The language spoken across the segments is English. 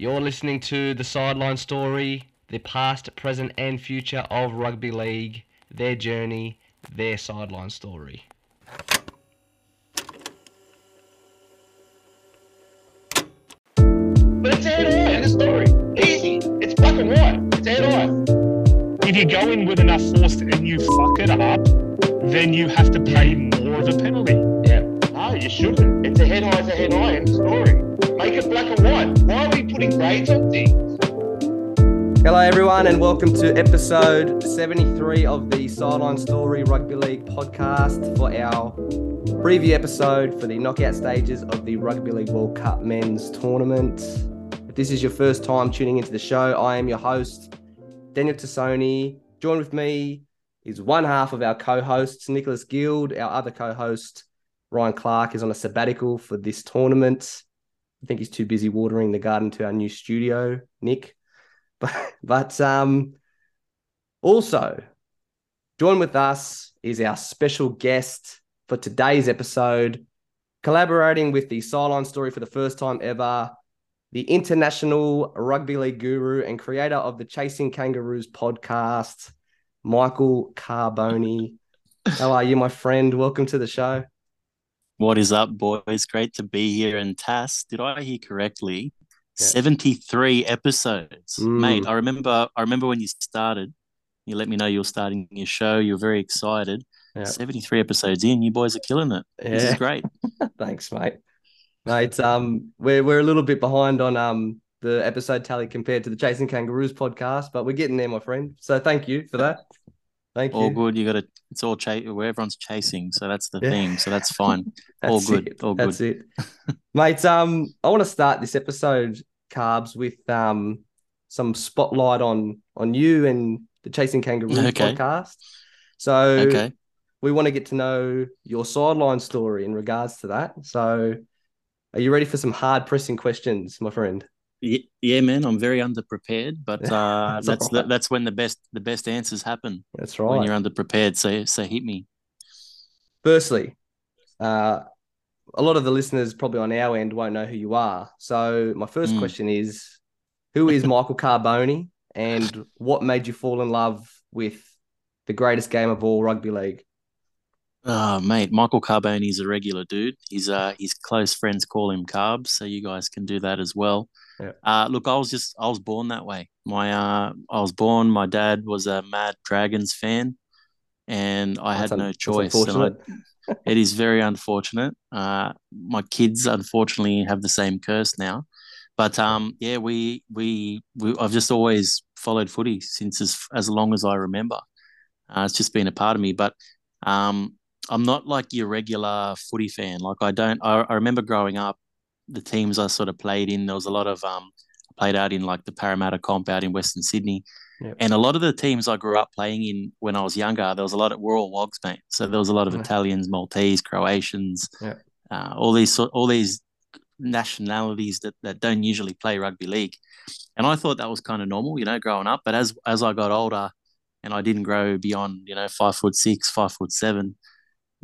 You're listening to the sideline story, the past, present, and future of rugby league, their journey, their sideline story. But it's head on in the story. Easy. It's black and white. It's head on. if you go in with enough force and you fuck it up, then you have to pay more of a penalty. Yeah. No, you shouldn't. It's a head high, it's a head high in the story. Make it black and white. Why are we putting grades on things? Hello, everyone, and welcome to episode 73 of the Sideline Story Rugby League podcast for our preview episode for the knockout stages of the Rugby League World Cup men's tournament. If this is your first time tuning into the show, I am your host, Daniel Tassoni. Joined with me is one half of our co hosts, Nicholas Guild. Our other co host, Ryan Clark, is on a sabbatical for this tournament. I think he's too busy watering the garden to our new studio, Nick. But, but um, also, join with us is our special guest for today's episode, collaborating with the Sideline Story for the first time ever, the international rugby league guru and creator of the Chasing Kangaroos podcast, Michael Carbone. How are you, my friend? Welcome to the show. What is up, boys? Great to be here. And Tass, did I hear correctly? Yeah. 73 episodes. Mm. Mate, I remember I remember when you started, you let me know you were starting your show. You were very excited. Yeah. 73 episodes in, you boys are killing it. This is great. Thanks, mate. Mate, um, we're we're a little bit behind on um the episode tally compared to the Chasing Kangaroos podcast, but we're getting there, my friend. So thank you for that. Thank All you. good. You got to, it's all chase where everyone's chasing. So that's the Yeah. theme. So that's fine. all good. it. All good. That's it. Mate, um, I want to start this episode, Carbs, with um some spotlight on on you and the Chasing Kangaroos Okay. podcast. So Okay. we want to get to know your sideline story in regards to that. So are you ready for some hard pressing questions, my friend? Ye- Yeah, man. I'm very underprepared, but uh, That's that's all right. the, that's when the best the best answers happen That's right. when you're underprepared. So so hit me. Firstly, uh, a lot of the listeners probably on our end won't know who you are. So my first Mm. question is, who is Michael Carbone, and what made you fall in love with the greatest game of all, rugby league? Oh, mate, Michael Carbone's a regular dude. He's uh his close friends call him Carbs, so you guys can do that as well. Yeah. Uh look, I was just I was born that way. My uh I was born, my dad was a mad Dragons fan and I That's had no choice. I, it is very unfortunate. Uh my kids unfortunately have the same curse now. But um yeah, we we, we I've just always followed footy since as as long as I remember. Uh, it's just been a part of me. But um I'm not like your regular footy fan. Like I don't. I, I remember growing up, the teams I sort of played in. There was a lot of um, played out in like the Parramatta comp out in Western Sydney, Yep. and a lot of the teams I grew up playing in when I was younger, there was a lot of were all wogs, mate. So there was a lot of Yeah. Italians, Maltese, Croatians, uh, all these all these nationalities that that don't usually play rugby league, and I thought that was kind of normal, you know, growing up. But as as I got older, and I didn't grow beyond you know five foot six, five foot seven.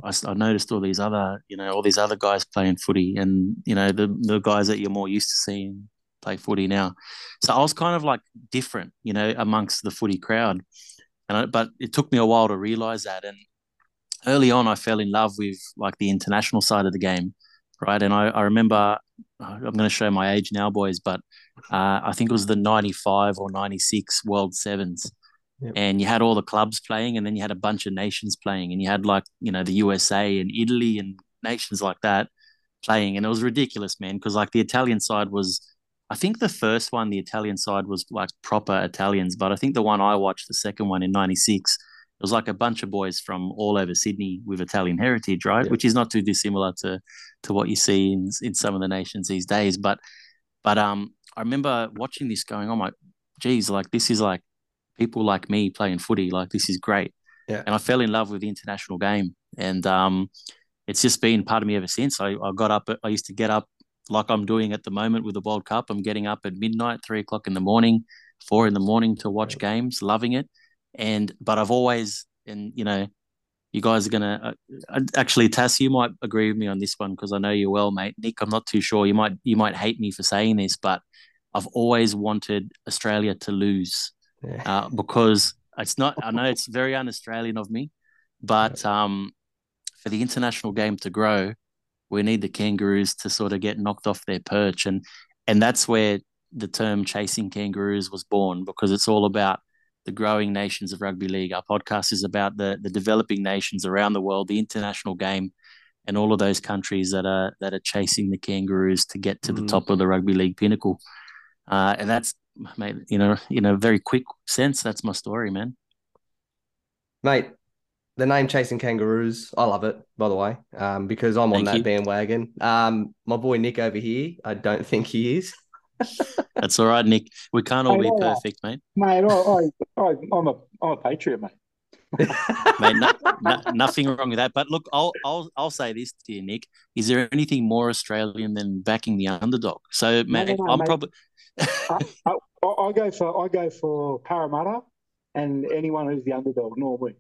I, I noticed all these other, you know, all these other guys playing footy, and you know the the guys that you're more used to seeing play footy now. So I was kind of like different, you know, amongst the footy crowd, and I, but it took me a while to realize that. And early on, I fell in love with like the international side of the game, right? And I, I remember, I'm going to show my age now, boys, but uh, I think it was the '95 or '96 World Sevens Yep. and you had all the clubs playing, and then you had a bunch of nations playing, and you had like you know the USA and Italy and nations like that playing, and it was ridiculous, man. Because like the Italian side was, I think the first one, the Italian side was like proper Italians, but I think the one I watched, the second one in '96, it was like a bunch of boys from all over Sydney with Italian heritage, right? Which is not too dissimilar to to what you see in in some of the nations these days, but but um, I remember watching this going, oh my, geez, like this is like people like me playing footy. Like this is great. Yeah. And I fell in love with the international game, and um, it's just been part of me ever since. I, I got up. I used to get up like I'm doing at the moment with the World Cup. I'm getting up at midnight, three o'clock in the morning, four in the morning to watch games, loving it. And but I've always, and you know, you guys are gonna uh, actually, Tass, you might agree with me on this one because I know you well, mate. Nick, I'm not too sure. You might you might hate me for saying this, but I've always wanted Australia to lose Yeah. uh, because it's not. I know it's very un-Australian of me, but um, for the international game to grow, we need the Kangaroos to sort of get knocked off their perch, and and that's where the term "chasing kangaroos" was born because it's all about the growing nations of rugby league. Our podcast is about the the developing nations around the world, the international game, and all of those countries that are that are chasing the kangaroos to get to the Mm. top of the rugby league pinnacle. Uh, and that's, mate, you know, in a very quick sense, that's my story, man. Mate, the name Chasing Kangaroos, I love it, by the way, um, because I'm on that you. bandwagon. Um, my boy Nick over here, I don't think he is. That's all right, Nick. We can't all I be know that. perfect, mate. Mate, I, I, I, I'm a, I'm a patriot, mate. mate no, no, nothing wrong with that. But look, I'll I'll I'll say this to you, Nick. Is there anything more Australian than backing the underdog? So, No, mate, no, no, I'm mate. probably I, I, I go for I go for Parramatta and anyone who's the underdog normally,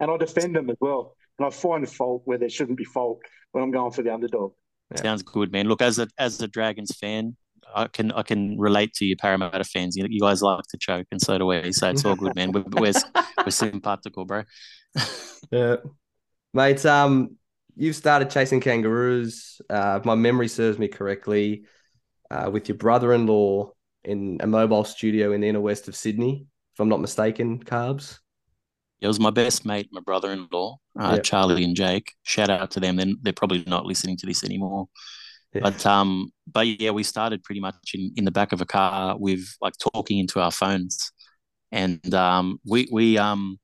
and I defend them as well. And I find fault where there shouldn't be fault when I'm going for the underdog. sounds good, man. Look, as a as a Dragons fan, I can I can relate to you, Parramatta fans. You, you guys like to choke, and so do we. So it's all good, man. We're we're, we're simpatico, bro. Yeah. Mate, um, you've started chasing kangaroos. Uh, if my memory serves me correctly, uh, with your brother-in-law in a mobile studio in the inner west of Sydney, if I'm not mistaken, Carbs. It was my best mate, my brother-in-law, uh, Yep. Charlie and Jake. Shout out to them. Then they're probably not listening to this anymore. Yeah. But um, but yeah, we started pretty much in, in the back of a car with like talking into our phones, and um, we we um,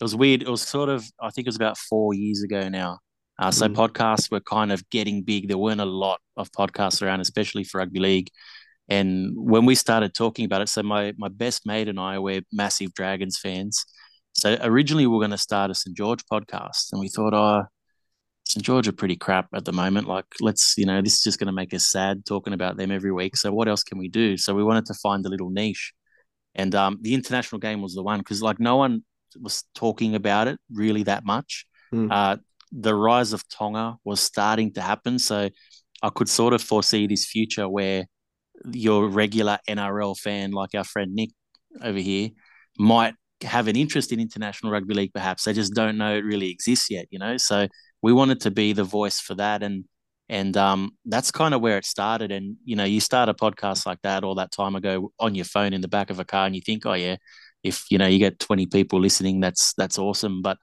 it was weird. It was sort of I think it was about four years ago now. Uh, so Mm. podcasts were kind of getting big. There weren't a lot of podcasts around, especially for rugby league. And when we started talking about it, so my my best mate and I were massive Dragons fans. So originally we were going to start a St George podcast, and we thought, oh, St George are pretty crap at the moment. Like, let's you know, this is just going to make us sad talking about them every week. So what else can we do? So we wanted to find a little niche, and um, the international game was the one because like no one was talking about it really that much. Mm. Uh, the rise of Tonga was starting to happen, so I could sort of foresee this future where your regular NRL fan, like our friend Nick over here, might have an interest in international rugby league. Perhaps they just don't know it really exists yet. You know, so we wanted to be the voice for that, and and um, that's kind of where it started. And you know, you start a podcast like that all that time ago on your phone in the back of a car, and you think, oh yeah, if you know you get twenty people listening, that's that's awesome. But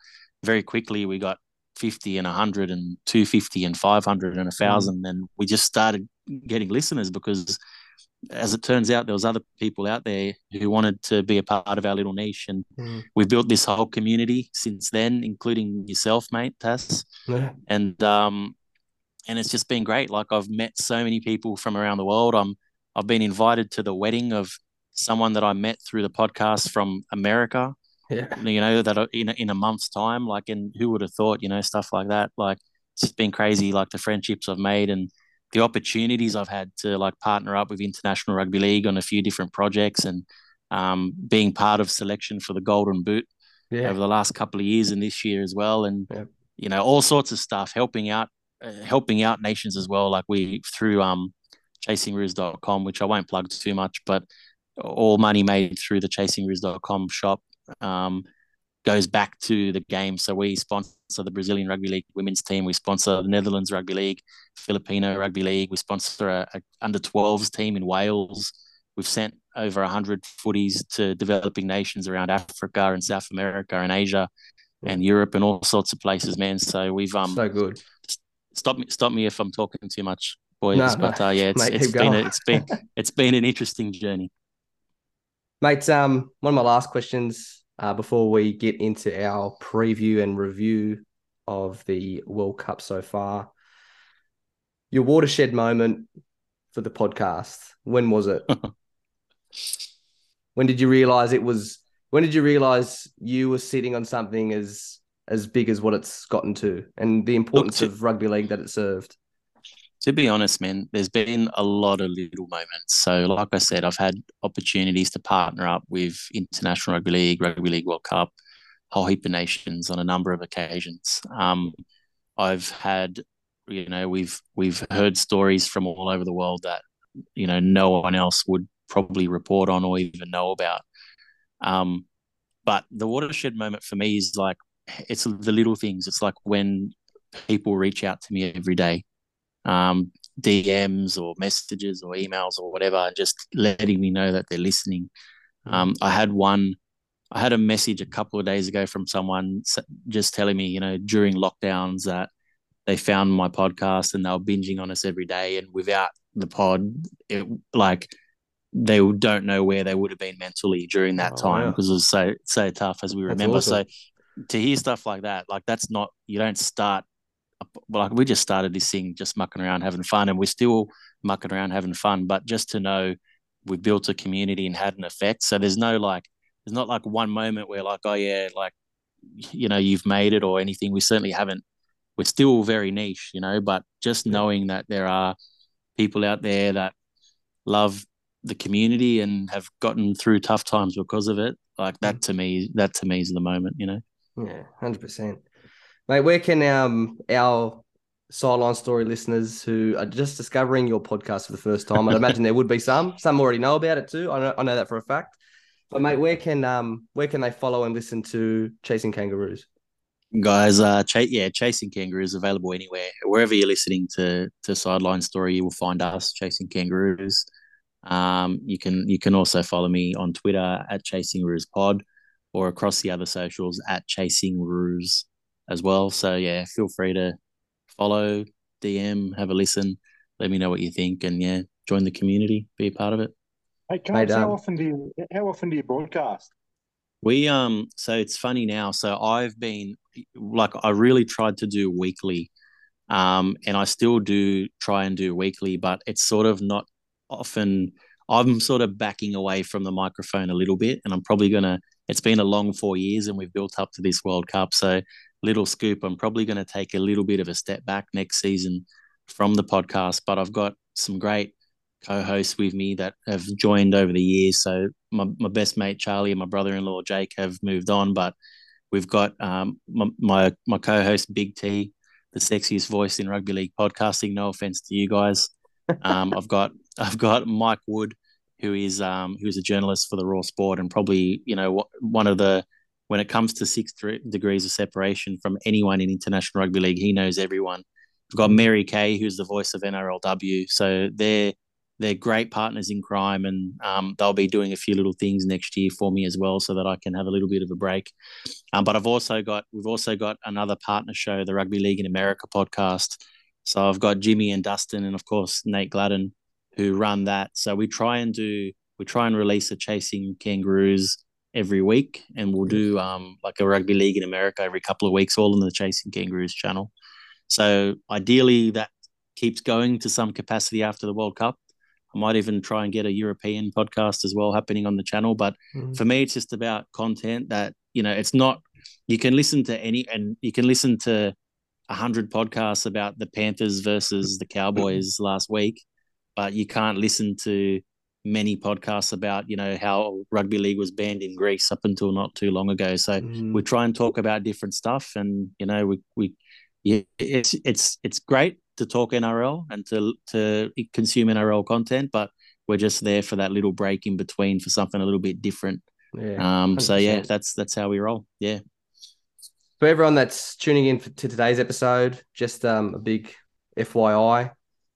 very quickly we got 50 and 100 and 250 and 500 and 1000 and we just started getting listeners because as it turns out there was other people out there who wanted to be a part of our little niche and Mm. we've built this whole community since then including yourself mate Tass Yeah. and um and it's just been great like I've met so many people from around the world I'm I've been invited to the wedding of someone that I met through the podcast from America Yeah. you know that in a, in a month's time like and who would have thought you know stuff like that like it's been crazy like the friendships I've made and the opportunities I've had to like partner up with international rugby league on a few different projects and um, being part of selection for the golden boot Yeah. over the last couple of years and this year as well and Yep. you know all sorts of stuff helping out uh, helping out nations as well like we through um chasingroos.com which I won't plug too much but all money made through the chasingroos.com shop um, goes back to the game. So we sponsor the Brazilian Rugby League women's team. We sponsor the Netherlands Rugby League, Filipino Rugby League. We sponsor a, a under 12s team in Wales. We've sent over 100 footies to developing nations around Africa and South America and Asia and Europe and all sorts of places, man. So we've um so good. stop me stop me if I'm talking too much, boys. No, but uh, yeah, it's, Mate, it's been a, it's been it's been an interesting journey. Mate, um, one of my last questions uh, before we get into our preview and review of the World Cup so far. Your watershed moment for the podcast. When was it? when did you realize it was? When did you realize you were sitting on something as as big as what it's gotten to, and the importance to- of rugby league that it served? To be honest, man, there's been a lot of little moments. So, like I said, I've had opportunities to partner up with International Rugby League, Rugby League World Cup, whole heap of nations on a number of occasions. Um, I've had, you know, we've we've heard stories from all over the world that, you know, no one else would probably report on or even know about. Um, but the watershed moment for me is like it's the little things. It's like when people reach out to me every day, um, DMs or messages or emails or whatever, and just letting me know that they're listening. Um, I had one, I had a message a couple of days ago from someone just telling me, you know, during lockdowns that they found my podcast and they were binging on us every day, and without the pod, it like they don't know where they would have been mentally during that oh, time because it was so so tough as we that's remember. Awesome. So to hear stuff like that, like that's not you don't start like we just started this thing just mucking around having fun and we're still mucking around having fun but just to know we've built a community and had an effect. So there's no like there's not like one moment where like oh yeah like you know you've made it or anything. We certainly haven't. We're still very niche you know but just knowing that there are people out there that love the community and have gotten through tough times because of it like that to me that to me is the moment you know? Yeah 100% Mate, where can um, our sideline story listeners who are just discovering your podcast for the first time, I'd imagine there would be some. Some already know about it too. I know, I know that for a fact. But mate, where can um where can they follow and listen to Chasing Kangaroos? Guys, uh, ch- yeah, Chasing Kangaroos available anywhere. Wherever you're listening to to Sideline Story, you will find us Chasing Kangaroos. Um, you can you can also follow me on Twitter at Chasing Roos Pod, or across the other socials at Chasing Roos as well. So yeah, feel free to follow, DM, have a listen, let me know what you think, and yeah, join the community, be a part of it. Hey, Carlos, how often do you how often do you broadcast? We um so it's funny now. So I've been like I really tried to do weekly, um, and I still do try and do weekly, but it's sort of not often. I'm sort of backing away from the microphone a little bit, and I'm probably gonna. It's been a long four years, and we've built up to this World Cup, so little scoop. I'm probably going to take a little bit of a step back next season from the podcast, but I've got some great co-hosts with me that have joined over the years. So my, my best mate Charlie and my brother-in-law Jake have moved on, but we've got um, my, my, my co-host Big T, the sexiest voice in rugby league podcasting. No offense to you guys. Um, I've got I've got Mike Wood, who is um, who's a journalist for the Raw Sport and probably you know one of the when it comes to six degrees of separation from anyone in international rugby league, he knows everyone. We've got Mary Kay, who's the voice of NRLW. So they're they're great partners in crime, and um, they'll be doing a few little things next year for me as well, so that I can have a little bit of a break. Um, but I've also got we've also got another partner show, the Rugby League in America podcast. So I've got Jimmy and Dustin, and of course Nate Gladden, who run that. So we try and do we try and release a chasing kangaroos every week, and we'll do um, like a rugby league in America every couple of weeks, all on the Chasing Kangaroos channel. So ideally, that keeps going to some capacity after the World Cup. I might even try and get a European podcast as well happening on the channel. But mm. for me, it's just about content that you know. It's not you can listen to any and you can listen to a hundred podcasts about the Panthers versus the Cowboys last week, but you can't listen to many podcasts about you know how rugby league was banned in Greece up until not too long ago. So mm. we try and talk about different stuff, and you know we we yeah, it's it's it's great to talk NRL and to to consume NRL content, but we're just there for that little break in between for something a little bit different. Yeah, um. So yeah, that's that's how we roll. Yeah. For everyone that's tuning in for, to today's episode, just um, a big FYI,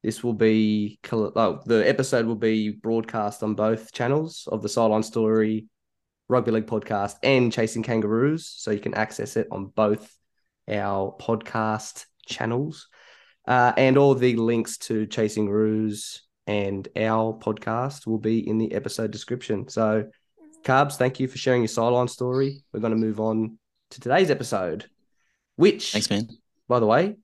this will be oh, the episode will be broadcast on both channels of the Sideline Story Rugby League podcast and Chasing Kangaroos, so you can access it on both our podcast channels. Uh, and all the links to Chasing Roos and our podcast will be in the episode description. So, Carbs, thank you for sharing your sideline story. We're going to move on to today's episode, which, thanks, man. By the way,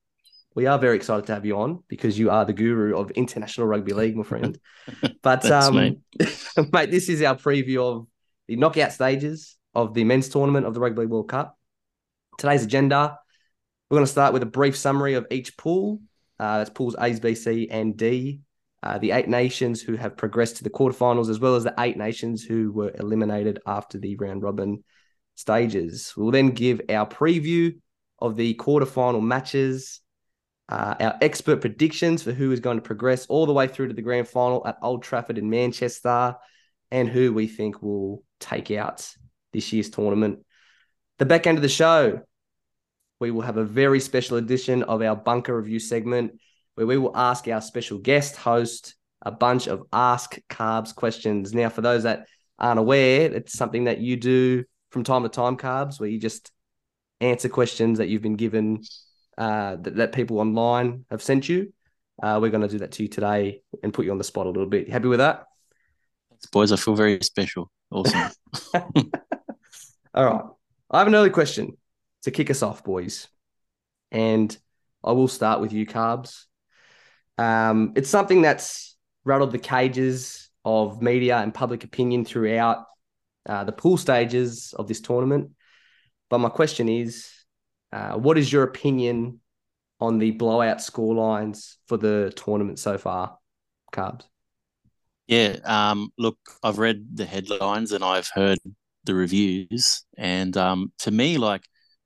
we are very excited to have you on because you are the guru of international rugby league, my friend. But um, mate. mate, this is our preview of the knockout stages of the men's tournament of the Rugby League World Cup. Today's agenda: we're going to start with a brief summary of each pool. Uh, that's pools A, B, C, and D. Uh, the eight nations who have progressed to the quarterfinals, as well as the eight nations who were eliminated after the round robin stages. We'll then give our preview of the quarterfinal matches uh, our expert predictions for who is going to progress all the way through to the grand final at Old Trafford in Manchester. and who we think will take out this year's tournament. The back end of the show, we will have a very special edition of our bunker review segment where we will ask our special guest host a bunch of ask carbs questions. Now, for those that aren't aware, it's something that you do from time to time, carbs, where you just answer questions that you've been given uh, that, that people online have sent you. Uh, we're going to do that to you today and put you on the spot a little bit. Happy with that? Thanks, boys. I feel very special. Awesome. All right. I have an early question to kick us off, boys. And I will start with you, Carbs. Um, it's something that's rattled the cages of media and public opinion throughout uh, the pool stages of this tournament. But my question is uh, what is your opinion on the blowout score lines for the tournament so far, Carbs? Yeah, um, look, I've read the headlines and I've heard the reviews, and um, to me, like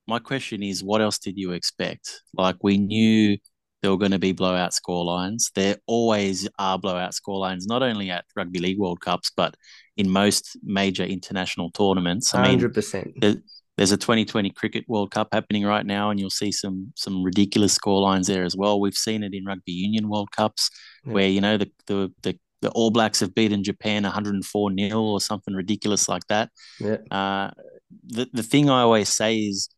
my question is, what else did you expect? Like we knew there were going to be blowout score lines. There always are blowout score lines, not only at Rugby League World Cups, but in most major international tournaments. I mean, 100%. There, there's a 2020 Cricket World Cup happening right now, and you'll see some some ridiculous score lines there as well. We've seen it in Rugby Union World Cups, yeah. where you know the, the the the All Blacks have beaten Japan 104 nil or something ridiculous like that. Yeah. Uh, the the thing I always say is,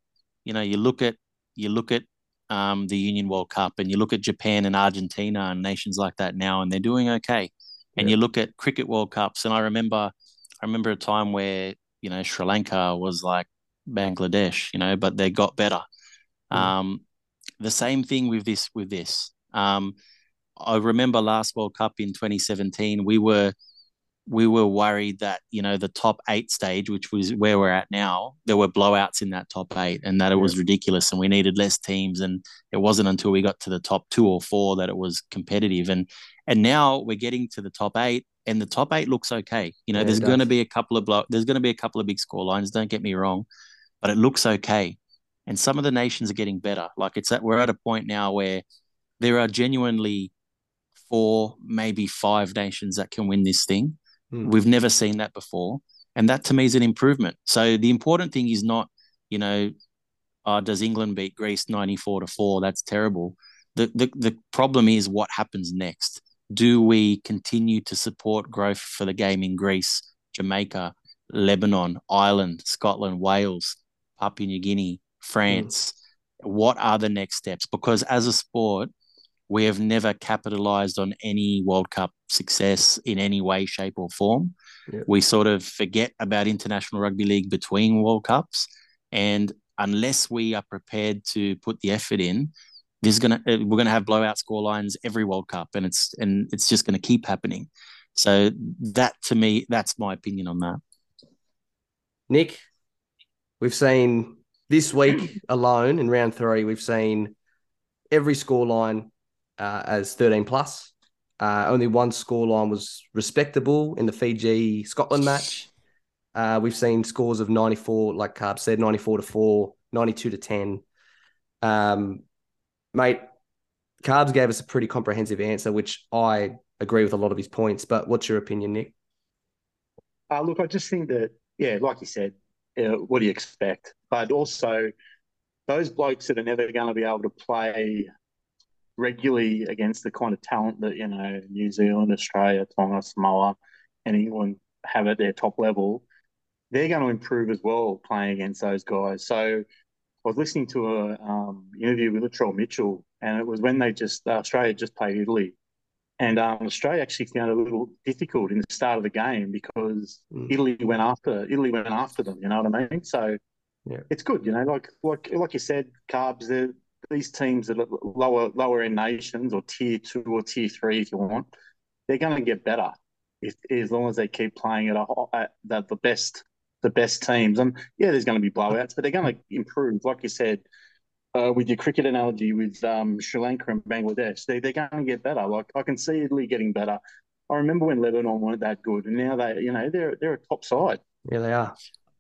you know, you look at you look at um, the Union World Cup, and you look at Japan and Argentina and nations like that now, and they're doing okay. And yeah. you look at cricket World Cups, and I remember, I remember a time where you know Sri Lanka was like Bangladesh, you know, but they got better. Yeah. Um, the same thing with this. With this, um, I remember last World Cup in 2017, we were we were worried that you know the top eight stage, which was where we're at now, there were blowouts in that top eight, and that it was ridiculous, and we needed less teams. And it wasn't until we got to the top two or four that it was competitive. And and now we're getting to the top eight, and the top eight looks okay. You know, yeah, there's going to be a couple of blow, there's going to be a couple of big score lines. Don't get me wrong, but it looks okay. And some of the nations are getting better. Like it's that we're at a point now where there are genuinely four, maybe five nations that can win this thing Mm. We've never seen that before. And that to me is an improvement. So the important thing is not, you know, uh, does England beat Greece 94 to 4? That's terrible. The, the, the problem is what happens next. Do we continue to support growth for the game in Greece, Jamaica, Lebanon, Ireland, Scotland, Wales, Papua New Guinea, France? Mm. What are the next steps? Because as a sport, we have never capitalized on any World Cup success in any way, shape, or form. Yep. We sort of forget about international rugby league between World Cups, and unless we are prepared to put the effort in, there's gonna uh, we're gonna have blowout score lines every World Cup, and it's and it's just gonna keep happening. So that to me, that's my opinion on that. Nick, we've seen this week alone in round three, we've seen every scoreline uh, as 13 plus. Uh, only one scoreline was respectable in the Fiji Scotland match. Uh, we've seen scores of 94, like Carb said, 94 to 4, 92 to 10. Um, mate, Carbs gave us a pretty comprehensive answer, which I agree with a lot of his points. But what's your opinion, Nick? Uh, look, I just think that, yeah, like you said, uh, what do you expect? But also, those blokes that are never going to be able to play regularly against the kind of talent that you know New Zealand, Australia, Tonga, Samoa, and England have at their top level, they're going to improve as well playing against those guys. So I was listening to a um, interview with Latrell Mitchell, and it was when they just uh, Australia just played Italy, and um, Australia actually found it a little difficult in the start of the game because mm. Italy went after Italy went after them. You know what I mean? So yeah. it's good. You know, like like like you said, carbs. These teams that are lower lower end nations or tier two or tier three, if you want, they're going to get better if as long as they keep playing at, a, at the, the best the best teams. And yeah, there's going to be blowouts, but they're going to improve. Like you said, uh, with your cricket analogy with um, Sri Lanka and Bangladesh, they, they're going to get better. Like I can see Italy getting better. I remember when Lebanon weren't that good, and now they, you know, they're they're a top side. Yeah, they are,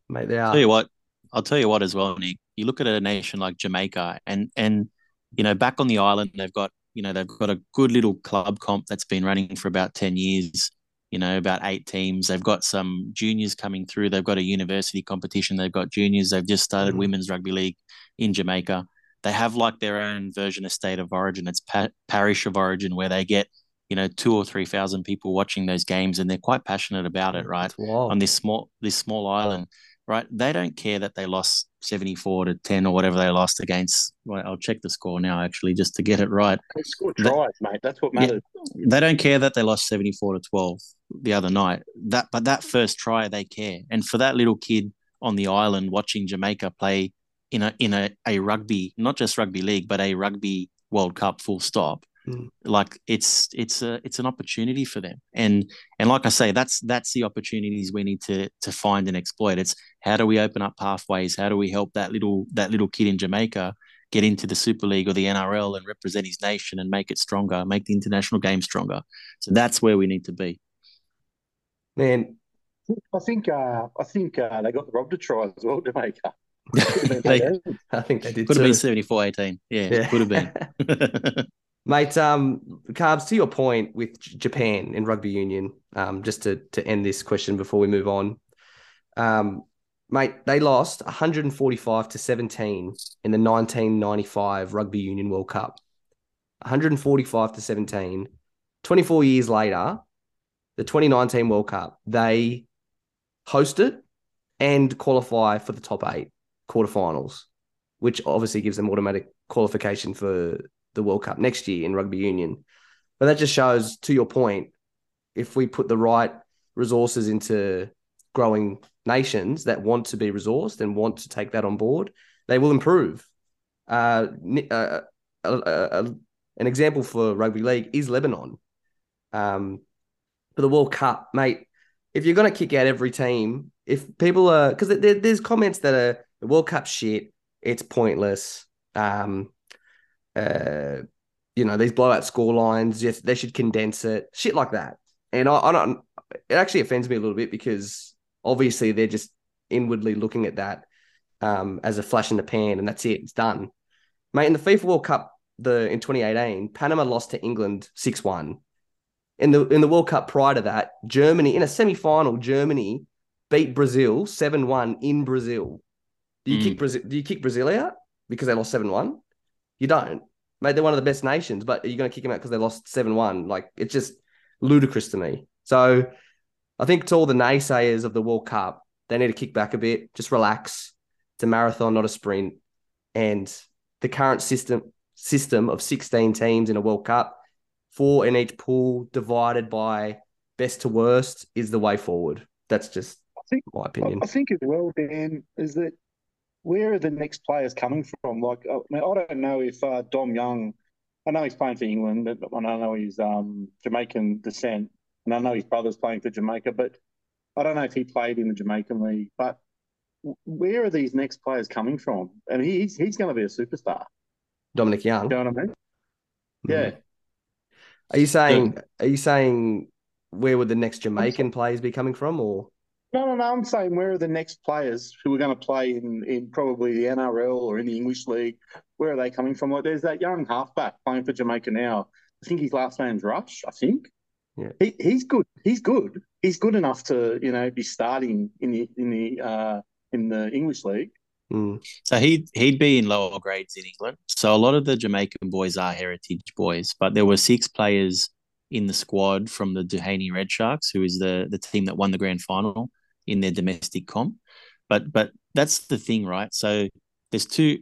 mate. They are. Tell you what, I'll tell you what as well, Nick. You look at a nation like Jamaica, and and you know back on the island they've got you know they've got a good little club comp that's been running for about ten years. you know, about eight teams. They've got some juniors coming through. They've got a university competition. They've got juniors. They've just started Mhm. women's rugby league in Jamaica. They have like their own version of state of origin. It's pa- parish of origin where they get, you know, two or three thousand people watching those games, and they're quite passionate about it, right? It's. On this small this small island, right? They don't care that they lost seventy four to ten or whatever they lost against. Well, I'll check the score now actually just to get it right They scored That- tries, mate. That's what Yeah. matters. they don't care that they lost 74 to 12 the other night that but that first try they care and for that little kid on the island watching jamaica play in a in a, a rugby not just rugby league but a rugby world cup full stop Mm. like it's it's a it's an opportunity for them and and like i say that's that's the opportunities we need to to find and exploit it's how do we open up pathways how do we help that little that little kid in jamaica get into the Super League or the NRL and represent his nation and make it stronger, make the international game stronger. So that's where we need to be. Man, I think uh, I think uh, they got robbed a try as well, Jamaica. They I think they did could have been 74 18. Yeah, Yeah. could have been. Mate, um, Carbs, to your point with J- Japan in rugby union, um, just to, to end this question before we move on. Um, mate, they lost 145 to 17 in the 1995 Rugby Union World Cup. 145 to 17. 24 years later, the 2019 World Cup, they host it and qualify for the top eight quarterfinals, which obviously gives them automatic qualification for the World Cup next year in rugby union. But that just shows, to your point, if we put the right resources into growing nations that want to be resourced and want to take that on board, they will improve. Uh, uh, uh, uh, uh, an example for rugby league is Lebanon. Um, for the World Cup, mate, if you're going to kick out every team, if people are, because there, there's comments that are the World Cup shit, it's pointless. Um, uh, you know, these blowout score lines, yes, they should condense it, shit like that. And I, I don't, it actually offends me a little bit because obviously they're just inwardly looking at that um, as a flash in the pan, and that's it, it's done. Mate, in the FIFA World Cup, the in 2018, Panama lost to England 6 1. In the in the World Cup prior to that, Germany in a semi final, Germany beat Brazil 7 1 in Brazil. Do you Mm. kick Brazil? Do you kick Brazil out because they lost 7 1? You don't. Mate, they're one of the best nations, but are you going to kick them out because they lost 7 1? Like, it's just ludicrous to me. So I think to all the naysayers of the World Cup, they need to kick back a bit, just relax. It's a marathon, not a sprint. And the current system system of 16 teams in a World Cup, four in each pool, divided by best to worst, is the way forward. That's just I think my opinion. I think as well, Dan, is that where are the next players coming from? Like, I, mean, I don't know if uh, Dom Young, I know he's playing for England, and I know he's um, Jamaican descent, and I know his brother's playing for Jamaica, but I don't know if he played in the Jamaican league. But where are these next players coming from? And he's he's going to be a superstar. Dominic Young. You know what I mean? Mm. Yeah. Are you saying? Are you saying where would the next Jamaican players be coming from, or No, no, no. I'm saying where are the next players who are going to play in, in probably the NRL or in the English league? Where are they coming from? Like, there's that young halfback playing for Jamaica now. I think his last name's Rush. I think. Yeah. He, he's good. He's good. He's good enough to you know be starting in the in the uh, in the English league. Mm. So he'd he'd be in lower grades in England. So a lot of the Jamaican boys are heritage boys, but there were six players in the squad from the Duhaney Red Sharks, who is the the team that won the grand final in their domestic comp. But but that's the thing, right? So there's two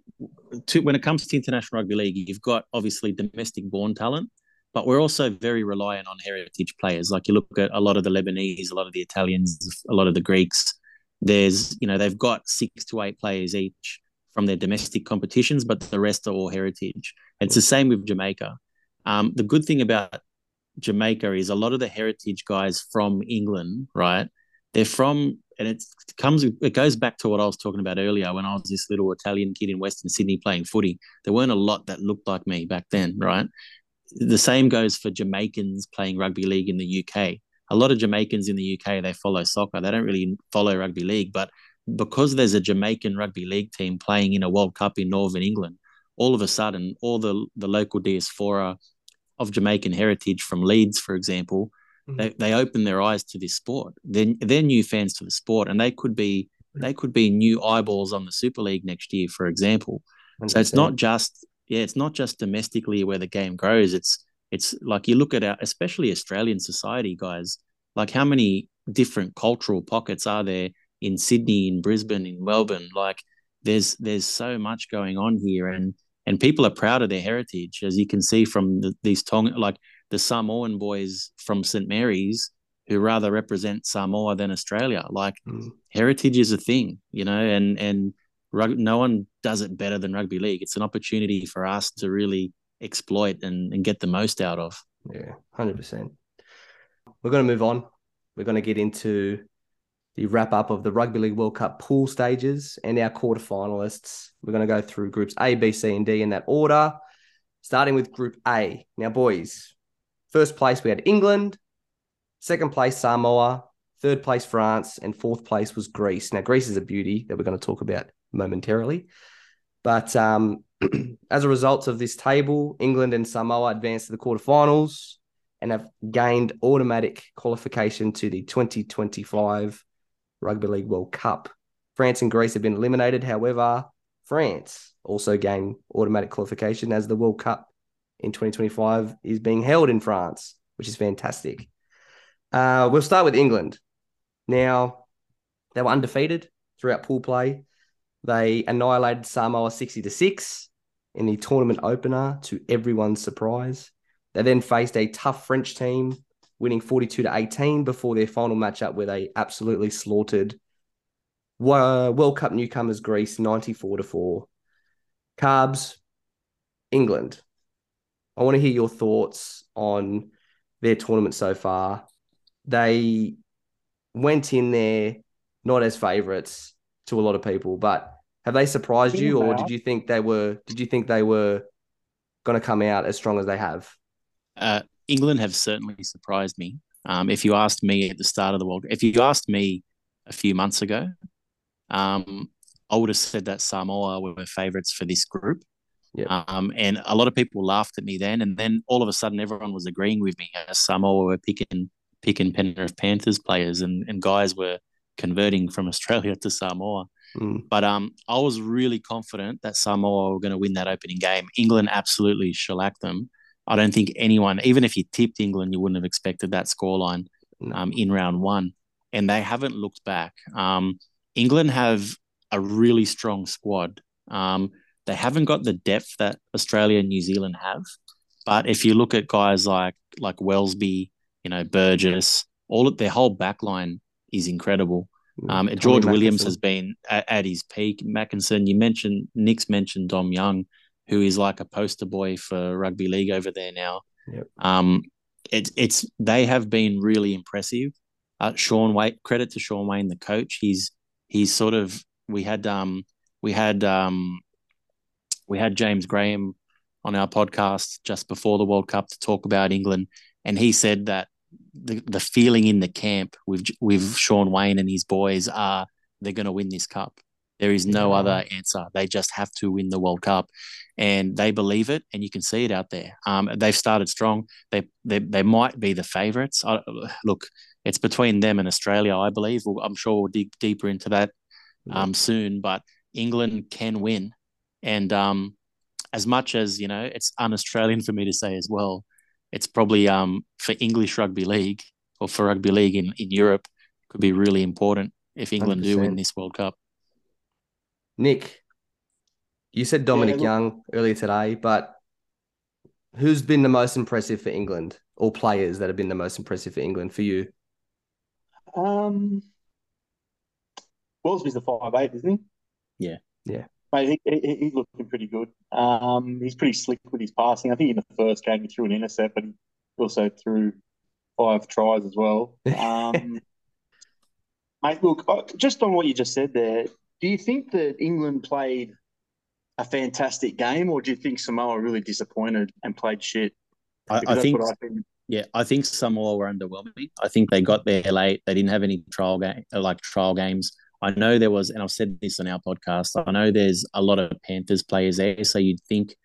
two when it comes to international rugby league, you've got obviously domestic born talent, but we're also very reliant on heritage players. Like you look at a lot of the Lebanese, a lot of the Italians, a lot of the Greeks. There's you know they've got six to eight players each from their domestic competitions, but the rest are all heritage. It's the same with Jamaica. Um, the good thing about Jamaica is a lot of the heritage guys from England, right? They're from, and it comes, it goes back to what I was talking about earlier when I was this little Italian kid in Western Sydney playing footy. There weren't a lot that looked like me back then, right? The same goes for Jamaicans playing rugby league in the UK. A lot of Jamaicans in the UK, they follow soccer. They don't really follow rugby league, but because there's a Jamaican rugby league team playing in a World Cup in Northern England, all of a sudden, all the, the local diaspora of Jamaican heritage from Leeds, for example, Mhm. They they open their eyes to this sport. Then they're new fans to the sport, and they could be they could be new eyeballs on the Super League next year, for example. So it's not just yeah, it's not just domestically where the game grows. It's it's like you look at our especially Australian society, guys. Like how many different cultural pockets are there in Sydney, in Brisbane, in Melbourne? Like there's there's so much going on here, and and people are proud of their heritage, as you can see from the, these Tong like the Samoan boys from St Mary's who rather represent Samoa than Australia. Like Mm. heritage is a thing, you know, and and rug, no one does it better than rugby league. It's an opportunity for us to really exploit and, and get the most out of. Yeah, hundred percent. We're going to move on. We're going to get into the wrap up of the Rugby League World Cup pool stages and our quarterfinalists. We're going to go through groups A, B, C, and D in that order, starting with Group A. Now, boys, first place we had England, second place Samoa, third place France, and fourth place was Greece. Now, Greece is a beauty that we're going to talk about momentarily. But um, as a result of this table, England and Samoa advanced to the quarterfinals and have gained automatic qualification to the 2025 Rugby League World Cup. France and Greece have been eliminated. However, France also gained automatic qualification as the World Cup in 2025 is being held in France, which is fantastic. Uh, we'll start with England. Now, they were undefeated throughout pool play. They annihilated Samoa 60 to 6 in the tournament opener to everyone's surprise. They then faced a tough French team, winning 42 to 18 before their final matchup, where they absolutely slaughtered World Cup newcomers Greece 94 to 4. Carbs, England. I want to hear your thoughts on their tournament so far. They went in there not as favourites to a lot of people, but have they surprised you, or did you think they were? Did you think they were going to come out as strong as they have? Uh, England have certainly surprised me. Um, if you asked me at the start of the World, if you asked me a few months ago, um, I would have said that Samoa were favourites for this group. Yep. Um, and a lot of people laughed at me then, and then all of a sudden everyone was agreeing with me. Samoa were picking picking Penrith Panthers players, and, and guys were converting from Australia to Samoa. Mm, But um, I was really confident that Samoa were going to win that opening game. England absolutely shellacked them. I don't think anyone, even if you tipped England, you wouldn't have expected that scoreline um, in round one. And they haven't looked back. Um, England have a really strong squad. Um, they haven't got the depth that Australia and New Zealand have. But if you look at guys like like Welsby, you know Burgess, all of their whole back line is incredible. Um, Tommy George Williams has been at, at his peak. Makinson, you mentioned Nick's mentioned Dom Young, who is like a poster boy for rugby league over there now. Yep. Um, it's it's they have been really impressive. Uh, Shaun Wane, credit to Shaun Wane, the coach. He's he's sort of we had um we had um we had James Graham on our podcast just before the World Cup to talk about England, and he said that the the feeling in the camp with with Shaun Wane and his boys are they're going to win this cup. There is no other answer. They just have to win the World Cup, and they believe it, and you can see it out there. Um, they've started strong. They they they might be the favourites. Look, it's between them and Australia. I believe. Well, I'm sure we'll dig deeper into that um, soon, but England can win, and um, as much as you know, it's un-Australian for me to say as well. It's probably um, for English rugby league or for rugby league in, in Europe could be really important if England do win this World Cup. Nick, you said Dominic look- Young earlier today, but who's been the most impressive for England, or players that have been the most impressive for England for you? Um, Welsby's the five eight, isn't he? Yeah. Yeah. Mate, he, he, he's looking pretty good. Um, he's pretty slick with his passing. I think in the first game he threw an intercept, but he also threw five tries as well. Um, mate, look, just on what you just said there, do you think that England played a fantastic game, or do you think Samoa really disappointed and played shit? I, I think I think. Yeah, I think Samoa were underwhelming. I think they got there late. They didn't have any trial game like trial games. I know there was, and I've said this on our podcast. I know there's a lot of Panthers players there, so you'd think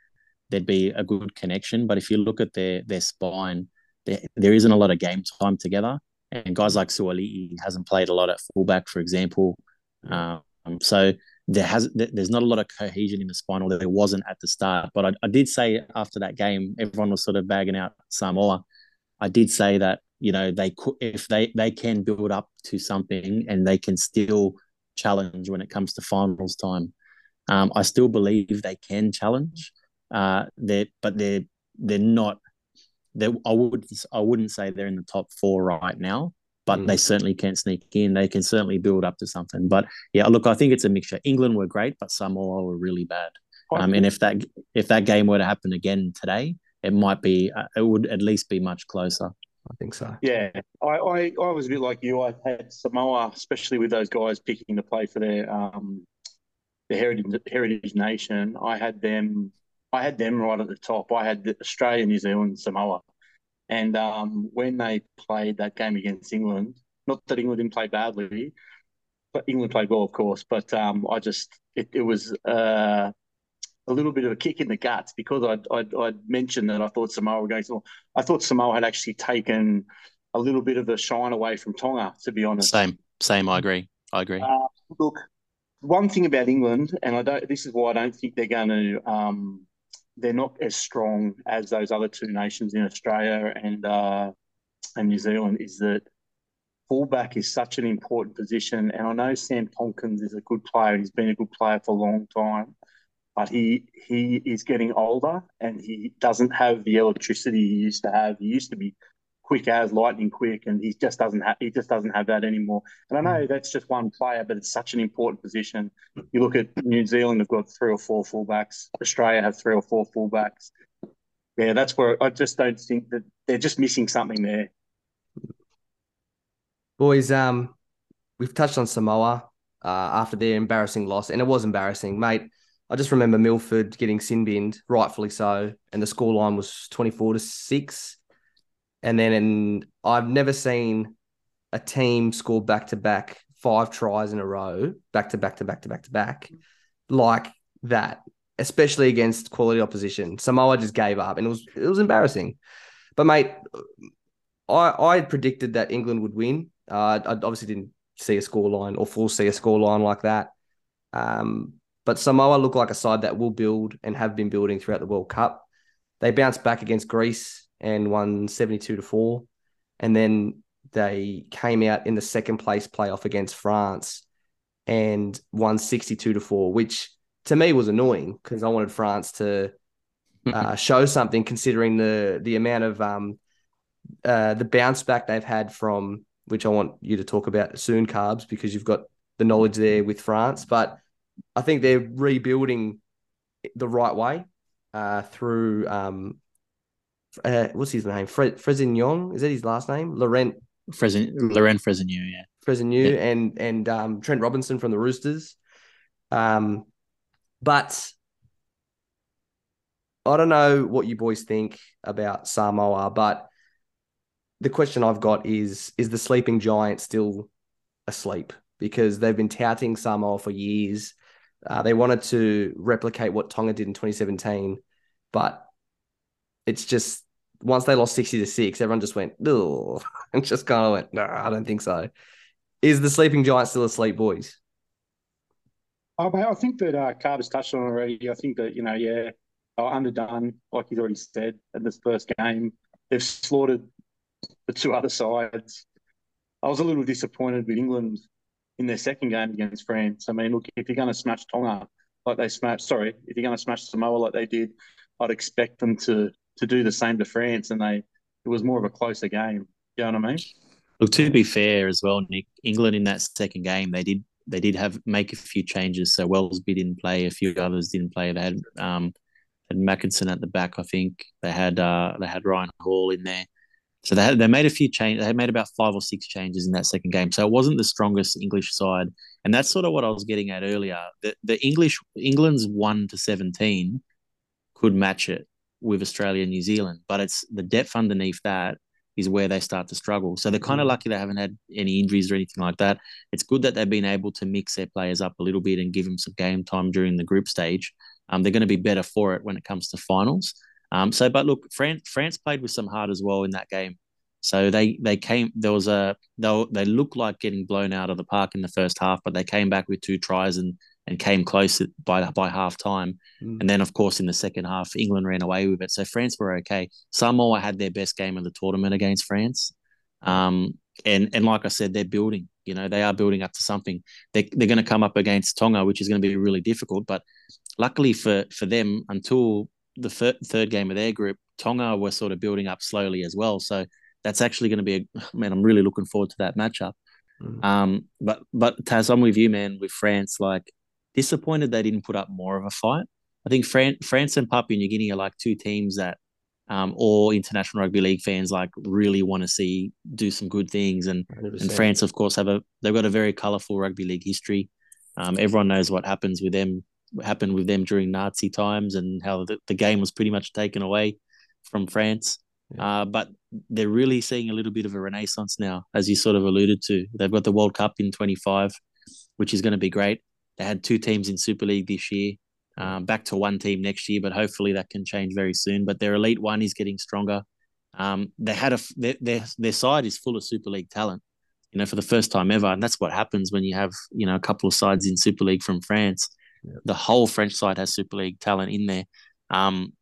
there'd be a good connection. But if you look at their their spine, there, there isn't a lot of game time together. And guys like Suaalii hasn't played a lot at fullback, for example. Um, so there has there's not a lot of cohesion in the spine, or there wasn't at the start. But I, I did say after that game, everyone was sort of bagging out Samoa. I did say that you know they could if they they can build up to something and they can still challenge when it comes to finals time. Um, I still believe they can challenge. Uh, they but they're they're not. They I would I wouldn't say they're in the top four right now but mm. they certainly can sneak in. They can certainly build up to something. But yeah, look, I think it's a mixture. England were great, but Samoa were really bad. Um, and if that if that game were to happen again today, it might be uh, it would at least be much closer. I think so. Yeah, I, I, I was a bit like you. I had Samoa, especially with those guys picking to play for their um the heritage heritage nation. I had them. I had them right at the top. I had Australia, New Zealand, Samoa. And um, when they played that game against England, not that England didn't play badly, but England played well, of course. But um, I just it, it was uh, a little bit of a kick in the guts because I'd, I'd, I'd mentioned that I thought Samoa were going to. I thought Samoa had actually taken a little bit of the shine away from Tonga, to be honest. Same, same. I agree. I agree. Uh, look, one thing about England, and I don't. This is why I don't think they're going to um, they're not as strong as those other two nations in Australia and uh, and New Zealand. Is that fullback is such an important position, and I know Sam Tomkins is a good player. He's been a good player for a long time, but he he is getting older and he doesn't have the electricity he used to have. He used to be quick as lightning quick, and he just doesn't have he just doesn't have that anymore. And I know that's just one player, but it's such an important position. You look at New Zealand; they've got three or four fullbacks. Australia have three or four fullbacks. Yeah, that's where I just don't think that they're just missing something there. Boys, um, we've touched on Samoa uh, after their embarrassing loss, and it was embarrassing, mate. I just remember Milford getting sin binned, rightfully so, and the scoreline was twenty four to six. And then in, I've never seen a team score back to back five tries in a row, back to back to back to back to back, like that, especially against quality opposition. Samoa just gave up and it was it was embarrassing. But mate, I I predicted that England would win. Uh, I obviously didn't see a scoreline or full see a scoreline like that. Um, but Samoa look like a side that will build and have been building throughout the World Cup. They bounced back against Greece and won 72 to 4. And then they came out in the second place playoff against France and won 62 to 4, which to me was annoying because I wanted France to uh, show something considering the the amount of um, uh, the bounce back they've had from which I want you to talk about soon, Carbs, because you've got the knowledge there with France. But I think they're rebuilding the right way uh, through um, uh, what's his name? Fre- Fresnel, is that his last name? Laurent Frezin Laurent Fresneau, yeah. Fresneau yeah. and and um, Trent Robinson from the Roosters. Um, but I don't know what you boys think about Samoa, but the question I've got is: Is the sleeping giant still asleep? Because they've been touting Samoa for years. Uh, they wanted to replicate what Tonga did in 2017, but it's just once they lost 60 to 6, everyone just went, and just kind of went, no, I don't think so. Is the sleeping giant still asleep, boys? Oh, mate, I think that uh, touched on already. I think that, you know, yeah, underdone, like he's already said, in this first game. They've slaughtered the two other sides. I was a little disappointed with England in their second game against France. I mean, look, if you're going to smash Tonga like they smashed, sorry, if you're going to smash Samoa like they did, I'd expect them to to do the same to France, and they it was more of a closer game. You know what I mean? Look, to be fair as well, Nick, England in that second game, they did they did have make a few changes. So Welsby didn't play, a few others didn't play. They had um had Makinson at the back, I think. They had uh they had Ryan Hall in there. So they had, they made a few changes. They made about five or six changes in that second game. So it wasn't the strongest English side, and that's sort of what I was getting at earlier. The the English England's one to seventeen could match it with Australia and New Zealand, but it's the depth underneath that is where they start to struggle. So they're kind of mm. lucky they haven't had any injuries or anything like that. It's good that they've been able to mix their players up a little bit and give them some game time during the group stage. Um, they're going to be better for it when it comes to finals. Um, so, but look, France France played with some heart as well in that game. So they they came. There was a they they looked like getting blown out of the park in the first half, but they came back with two tries and and came close by by half time. Mm. And then, of course, in the second half, England ran away with it. So France were okay. Samoa had their best game of the tournament against France. Um, and and like I said, they're building. You know, they are building up to something. They they're going to come up against Tonga, which is going to be really difficult. But luckily for for them, until the third third game of their group, Tonga were sort of building up slowly as well. So that's actually going to be a man. I'm really looking forward to that matchup. Mm. Um, but but Taz, I'm with you, man. With France, like disappointed they didn't put up more of a fight. I think Fran- France and Papua New Guinea are like two teams that um, all international rugby league fans like really want to see do some good things. And 100%. and France, of course, have a they've got a very colourful rugby league history. Um, everyone knows what happens with them happened with them during Nazi times and how the, the game was pretty much taken away from France. Yeah. Uh, but they're really seeing a little bit of a renaissance now, as you sort of alluded to. They've got the World Cup in 25, which is going to be great. They had two teams in Super League this year, um, back to one team next year, but hopefully that can change very soon. But their elite one is getting stronger. Um, they had a their, their their side is full of Super League talent, you know, for the first time ever, and that's what happens when you have you know a couple of sides in Super League from France. Yeah. The whole French side has Super League talent in there. Um,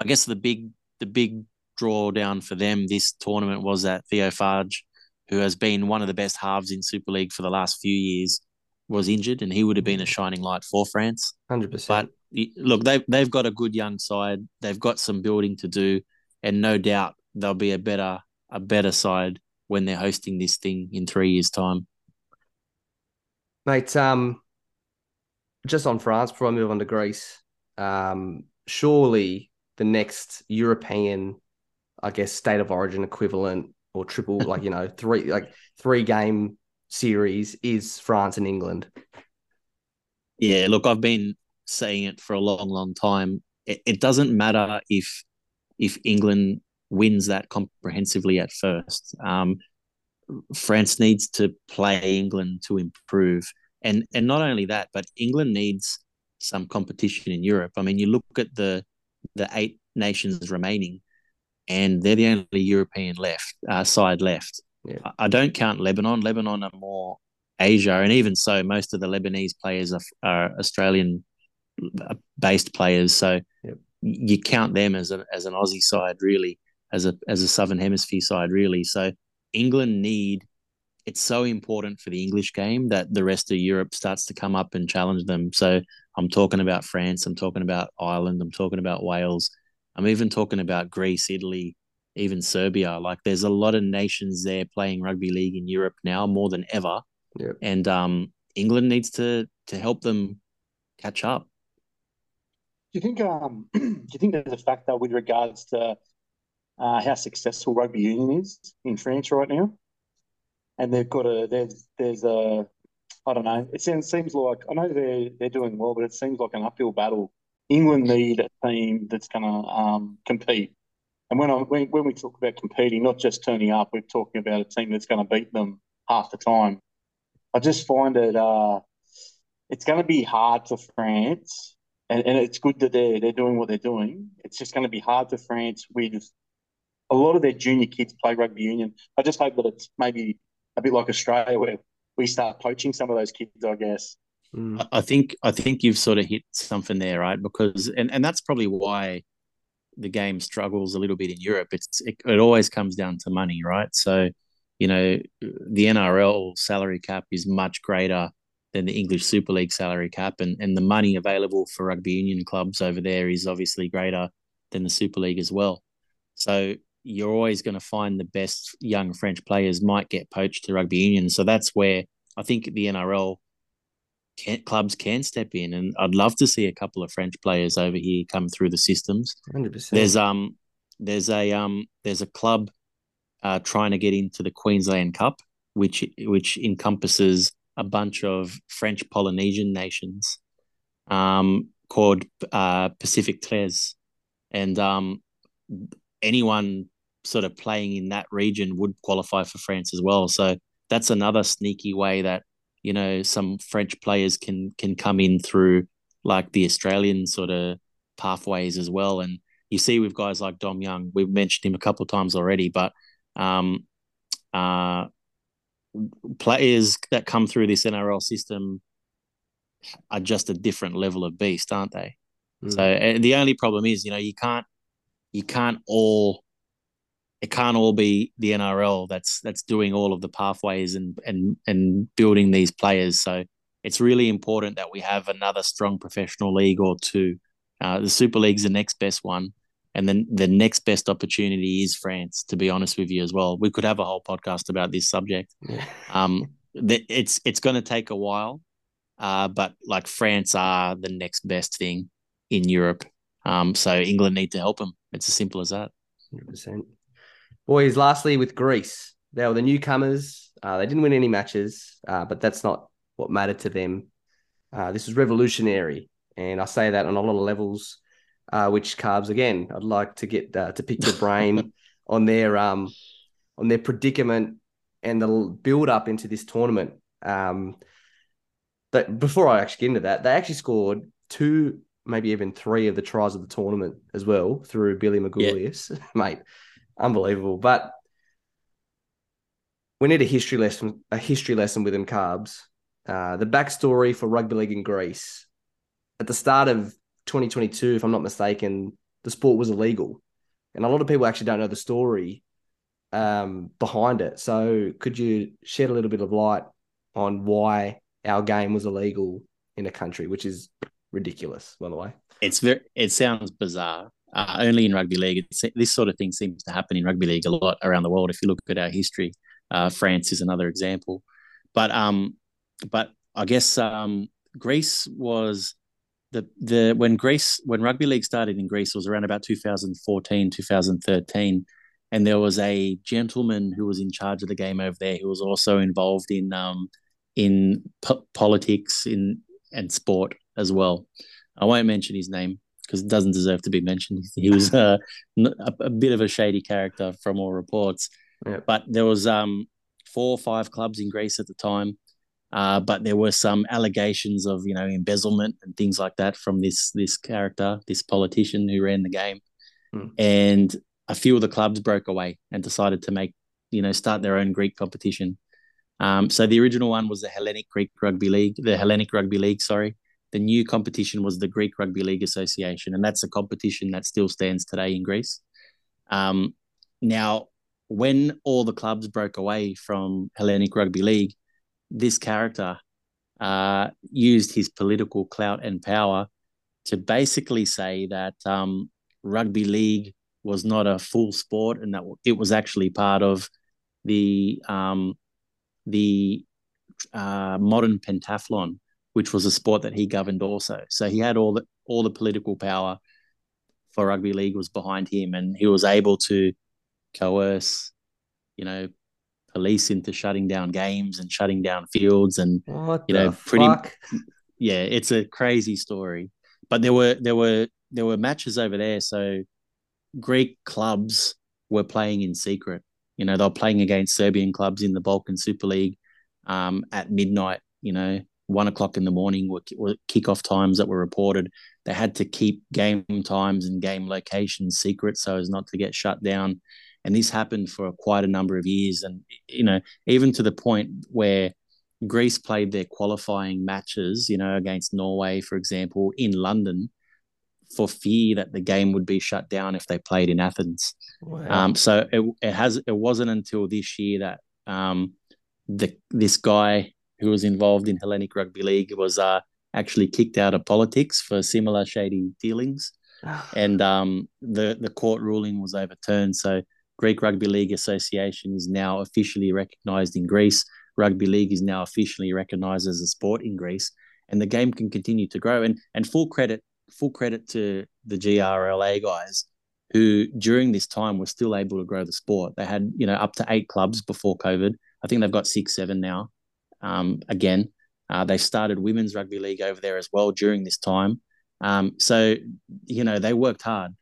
I guess the big the big drawdown for them this tournament was that Theo Fages, who has been one of the best halves in Super League for the last few years, was injured, and he would have been a shining light for France. Hundred percent. But look, they've they've got a good young side. They've got some building to do, and no doubt they'll be a better a better side when they're hosting this thing in three years' time. Mate, um, just on France before I move on to Greece, um, surely the next European, I guess, state of origin equivalent or triple, like you know, three like three game series is France and England. Yeah, look, I've been saying it for a long, long time. It, it doesn't matter if if England wins that comprehensively at first. Um, France needs to play England to improve, and and not only that, but England needs some competition in Europe. I mean, you look at the the eight nations remaining, and they're the only European left uh, side left. Yeah. I don't count Lebanon. Lebanon are more Asia, and even so, most of the Lebanese players are, are Australian uh, based players. So yep. you count them as a, as an Aussie side, really, as a as a Southern Hemisphere side, really. So England need. It's so important for the English game that the rest of Europe starts to come up and challenge them. So I'm talking about France. I'm talking about Ireland. I'm talking about Wales. I'm even talking about Greece, Italy, even Serbia. Like there's a lot of nations there playing rugby league in Europe now more than ever. Yeah. And um, England needs to to help them catch up. Do you think um do you think there's a factor with regards to uh, how successful rugby union is in France right now? And they've got a there's there's a I don't know. It seems seems like I know they're they're doing well, but it seems like an uphill battle. England need a team that's going to um, compete and when, I, when, when we talk about competing, not just turning up, we're talking about a team that's going to beat them half the time. I just find it uh, it's going to be hard for France, and, and it's good that they're they're doing what they're doing. It's just going to be hard for France with a lot of their junior kids play rugby union. I just hope that it's maybe a bit like Australia where we start poaching some of those kids. I guess. Mm. I think I think you've sort of hit something there, right? Because and, and that's probably why the game struggles a little bit in Europe, it's it, it always comes down to money, right? So, you know, the NRL salary cap is much greater than the English Super League salary cap, and and the money available for rugby union clubs over there is obviously greater than the Super League as well. So you're always going to find the best young French players might get poached to rugby union. So that's where I think the NRL can, clubs can step in, and I'd love to see a couple of French players over here come through the systems. 100%. There's um there's a um there's a club uh, trying to get into the Queensland Cup, which which encompasses a bunch of French Polynesian nations, um, called uh, Pacific Tres, and um, anyone sort of playing in that region would qualify for France as well. So that's another sneaky way that you know some French players can can come in through like the Australian sort of pathways as well, and you see with guys like Dom Young, we've mentioned him a couple of times already, but um, uh, players that come through this NRL system are just a different level of beast, aren't they? Mm. So and the only problem is, you know, you can't you can't all it can't all be the NRL that's that's doing all of the pathways and and and building these players. So it's really important that we have another strong professional league or two. Uh, the Super League's the next best one, and then the next best opportunity is France. To be honest with you, as well, we could have a whole podcast about this subject. Yeah. Um, it's it's going to take a while, uh, but like France are the next best thing in Europe. Um, so England need to help them. It's as simple as that. 100%. Boys, lastly with Greece, they were the newcomers. Uh, they didn't win any matches, uh, but that's not what mattered to them. Uh, this was revolutionary, and I say that on a lot of levels. Uh, which carbs again? I'd like to get uh, to pick your brain on their um on their predicament and the build up into this tournament. Um, but before I actually get into that, they actually scored two maybe even three of the tries of the tournament as well through Billy Magoulias. Yeah. Mate, unbelievable. But we need a history lesson, a history lesson with them carbs. Uh, the backstory for rugby league in Greece. At the start of 2022, if I'm not mistaken, the sport was illegal. And a lot of people actually don't know the story um, behind it. So could you shed a little bit of light on why our game was illegal in a country, which is ridiculous, by the way. It's very. It sounds bizarre. Uh, only in rugby league, it's, this sort of thing seems to happen in rugby league a lot around the world. If you look at our history, uh, France is another example. But um, but I guess um, Greece was the the when Greece when rugby league started in Greece was around about 2014 2013 and there was a gentleman who was in charge of the game over there who was also involved in um in po- politics in and sport as well. I won't mention his name because it doesn't deserve to be mentioned. He was uh, a, a, bit of a shady character from all reports. Yeah. But there was um, four or five clubs in Greece at the time. Uh, but there were some allegations of you know embezzlement and things like that from this this character, this politician who ran the game, mm. and a few of the clubs broke away and decided to make you know start their own Greek competition. Um, so the original one was the Hellenic Greek Rugby League, the Hellenic Rugby League, sorry, the new competition was the Greek Rugby League Association, and that's a competition that still stands today in Greece. Um, now, when all the clubs broke away from Hellenic Rugby League, this character uh, used his political clout and power to basically say that um, rugby league was not a full sport and that it was actually part of the um, the uh, modern pentathlon, which was a sport that he governed also. So he had all the all the political power for rugby league was behind him, and he was able to coerce, you know, police into shutting down games and shutting down fields, and what you know, pretty. Fuck? Yeah, it's a crazy story. But there were there were there were matches over there, so Greek clubs were playing in secret. You know, they were playing against Serbian clubs in the Balkan Super League um, at midnight. You know, one o'clock in the morning were, were kickoff times that were reported. They had to keep game times and game locations secret so as not to get shut down. And this happened for quite a number of years. And, you know, even to the point where Greece played their qualifying matches, you know, against Norway, for example, in London for fear that the game would be shut down if they played in Athens. Wow. Um, so it, it has it wasn't until this year that um, the this guy who was involved in Hellenic Rugby League, was uh, actually kicked out of politics for similar shady dealings. and um, the, the court ruling was overturned. So, Greek Rugby League Association is now officially recognised in Greece. Rugby League is now officially recognised as a sport in Greece, and the game can continue to grow. And and full credit full credit to the GRLA guys who during this time were still able to grow the sport. They had you know up to eight clubs before COVID. I think they've got six, seven now um, again. Uh, they started women's rugby league over there as well during this time. Um, so, you know, they worked hard.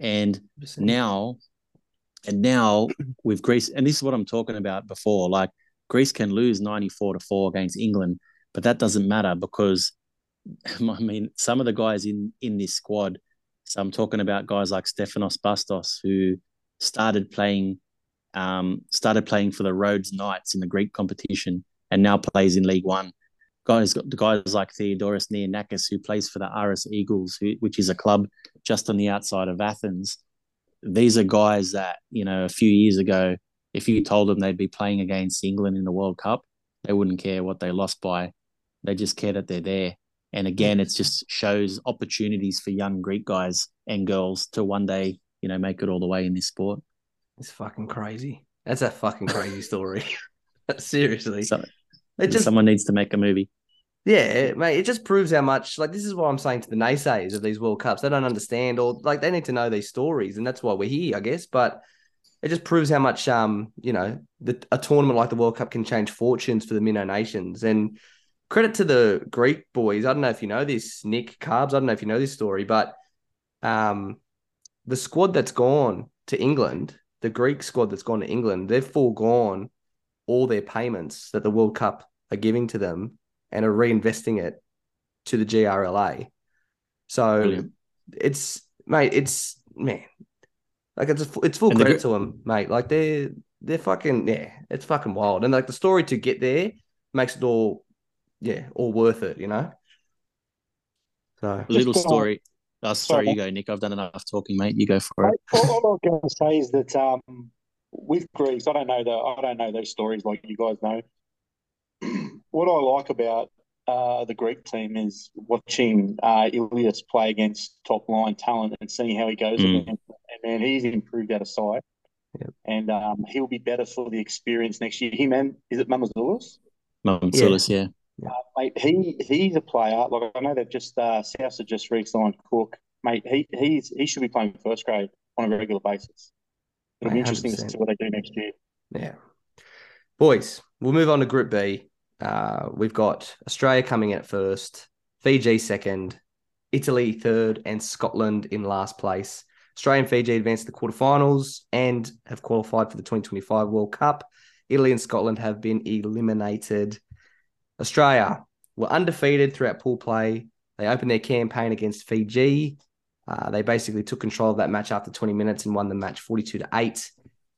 And now, and now with Greece, and this is what I'm talking about before, like Greece can lose 94 to 4 against England, but that doesn't matter because I mean, some of the guys in in this squad So I'm talking about guys like Stefanos Bastas, who started playing, um, started playing for the Rhodes Knights in the Greek competition, and now plays in League One. Guys, the guys like Theodoros Neonakis, who plays for the Aris Eagles, who, which is a club just on the outside of Athens. These are guys that you know a few years ago, if you told them they'd be playing against England in the World Cup, they wouldn't care what they lost by. They just care that they're there. And again, it just shows opportunities for young Greek guys and girls to one day, you know, make it all the way in this sport. It's fucking crazy. That's a fucking crazy story. Seriously. So it just someone needs to make a movie. Yeah, mate, it just proves how much like this is what I'm saying to the naysayers of these World Cups. They don't understand or like they need to know these stories, and that's why we're here, I guess. But it just proves how much um, you know, the, a tournament like the World Cup can change fortunes for the Minnow nations. And credit to the Greek boys. I don't know if you know this, Nick Carbs. I don't know if you know this story, but um, the squad that's gone to England, the Greek squad that's gone to England, they've foregone all their payments that the World Cup are giving to them and are reinvesting it to the GRLA. So Brilliant. it's mate, it's man, like it's a, it's full And credit to them, mate. Like they're they're fucking yeah, it's fucking wild, and like the story to get there makes it all yeah, all worth it, you know. So A little story. Oh, sorry, sorry. you go, Nick. I've done enough talking, mate. You go for it. All, all I was going to say is that um, with Greece, I don't know the I don't know those stories like you guys know. what I like about uh, the Greek team is watching uh, Ilias play against top line talent and seeing how he goes Mm. against. And man, he's improved out of sight. Yep. And um, he'll be better for the experience next year. Him and is it Mamazoulis? Mamouzelos, yeah. Mate, he he's a player. Like I know they've just uh, South have just re-signed Cook. Mate, he he's he should be playing first grade on a regular basis. It'll be interesting to see what they do next year. Yeah. Boys, we'll move on to Group B. Uh, we've got Australia coming in at first, Fiji second, Italy third, and Scotland in last place. Australia and Fiji advanced to the quarterfinals and have qualified for the 2025 World Cup. Italy and Scotland have been eliminated. Australia were undefeated throughout pool play. They opened their campaign against Fiji. Uh, they basically took control of that match after 20 minutes and won the match 42 to 8.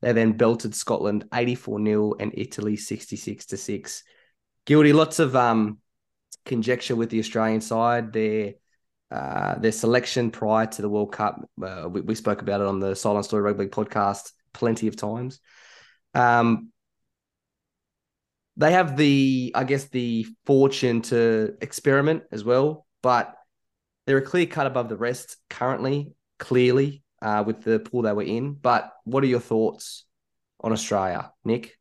They then belted Scotland 84 0 and Italy 66 to 6. Guilty, lots of um, conjecture with the Australian side. Their uh, their selection prior to the World Cup, uh, we, we spoke about it on the Sideline Story Rugby podcast plenty of times. Um, they have the, I guess, the fortune to experiment as well, but they're a clear cut above the rest currently, clearly, uh, with the pool they were in. But what are your thoughts on Australia, Nick?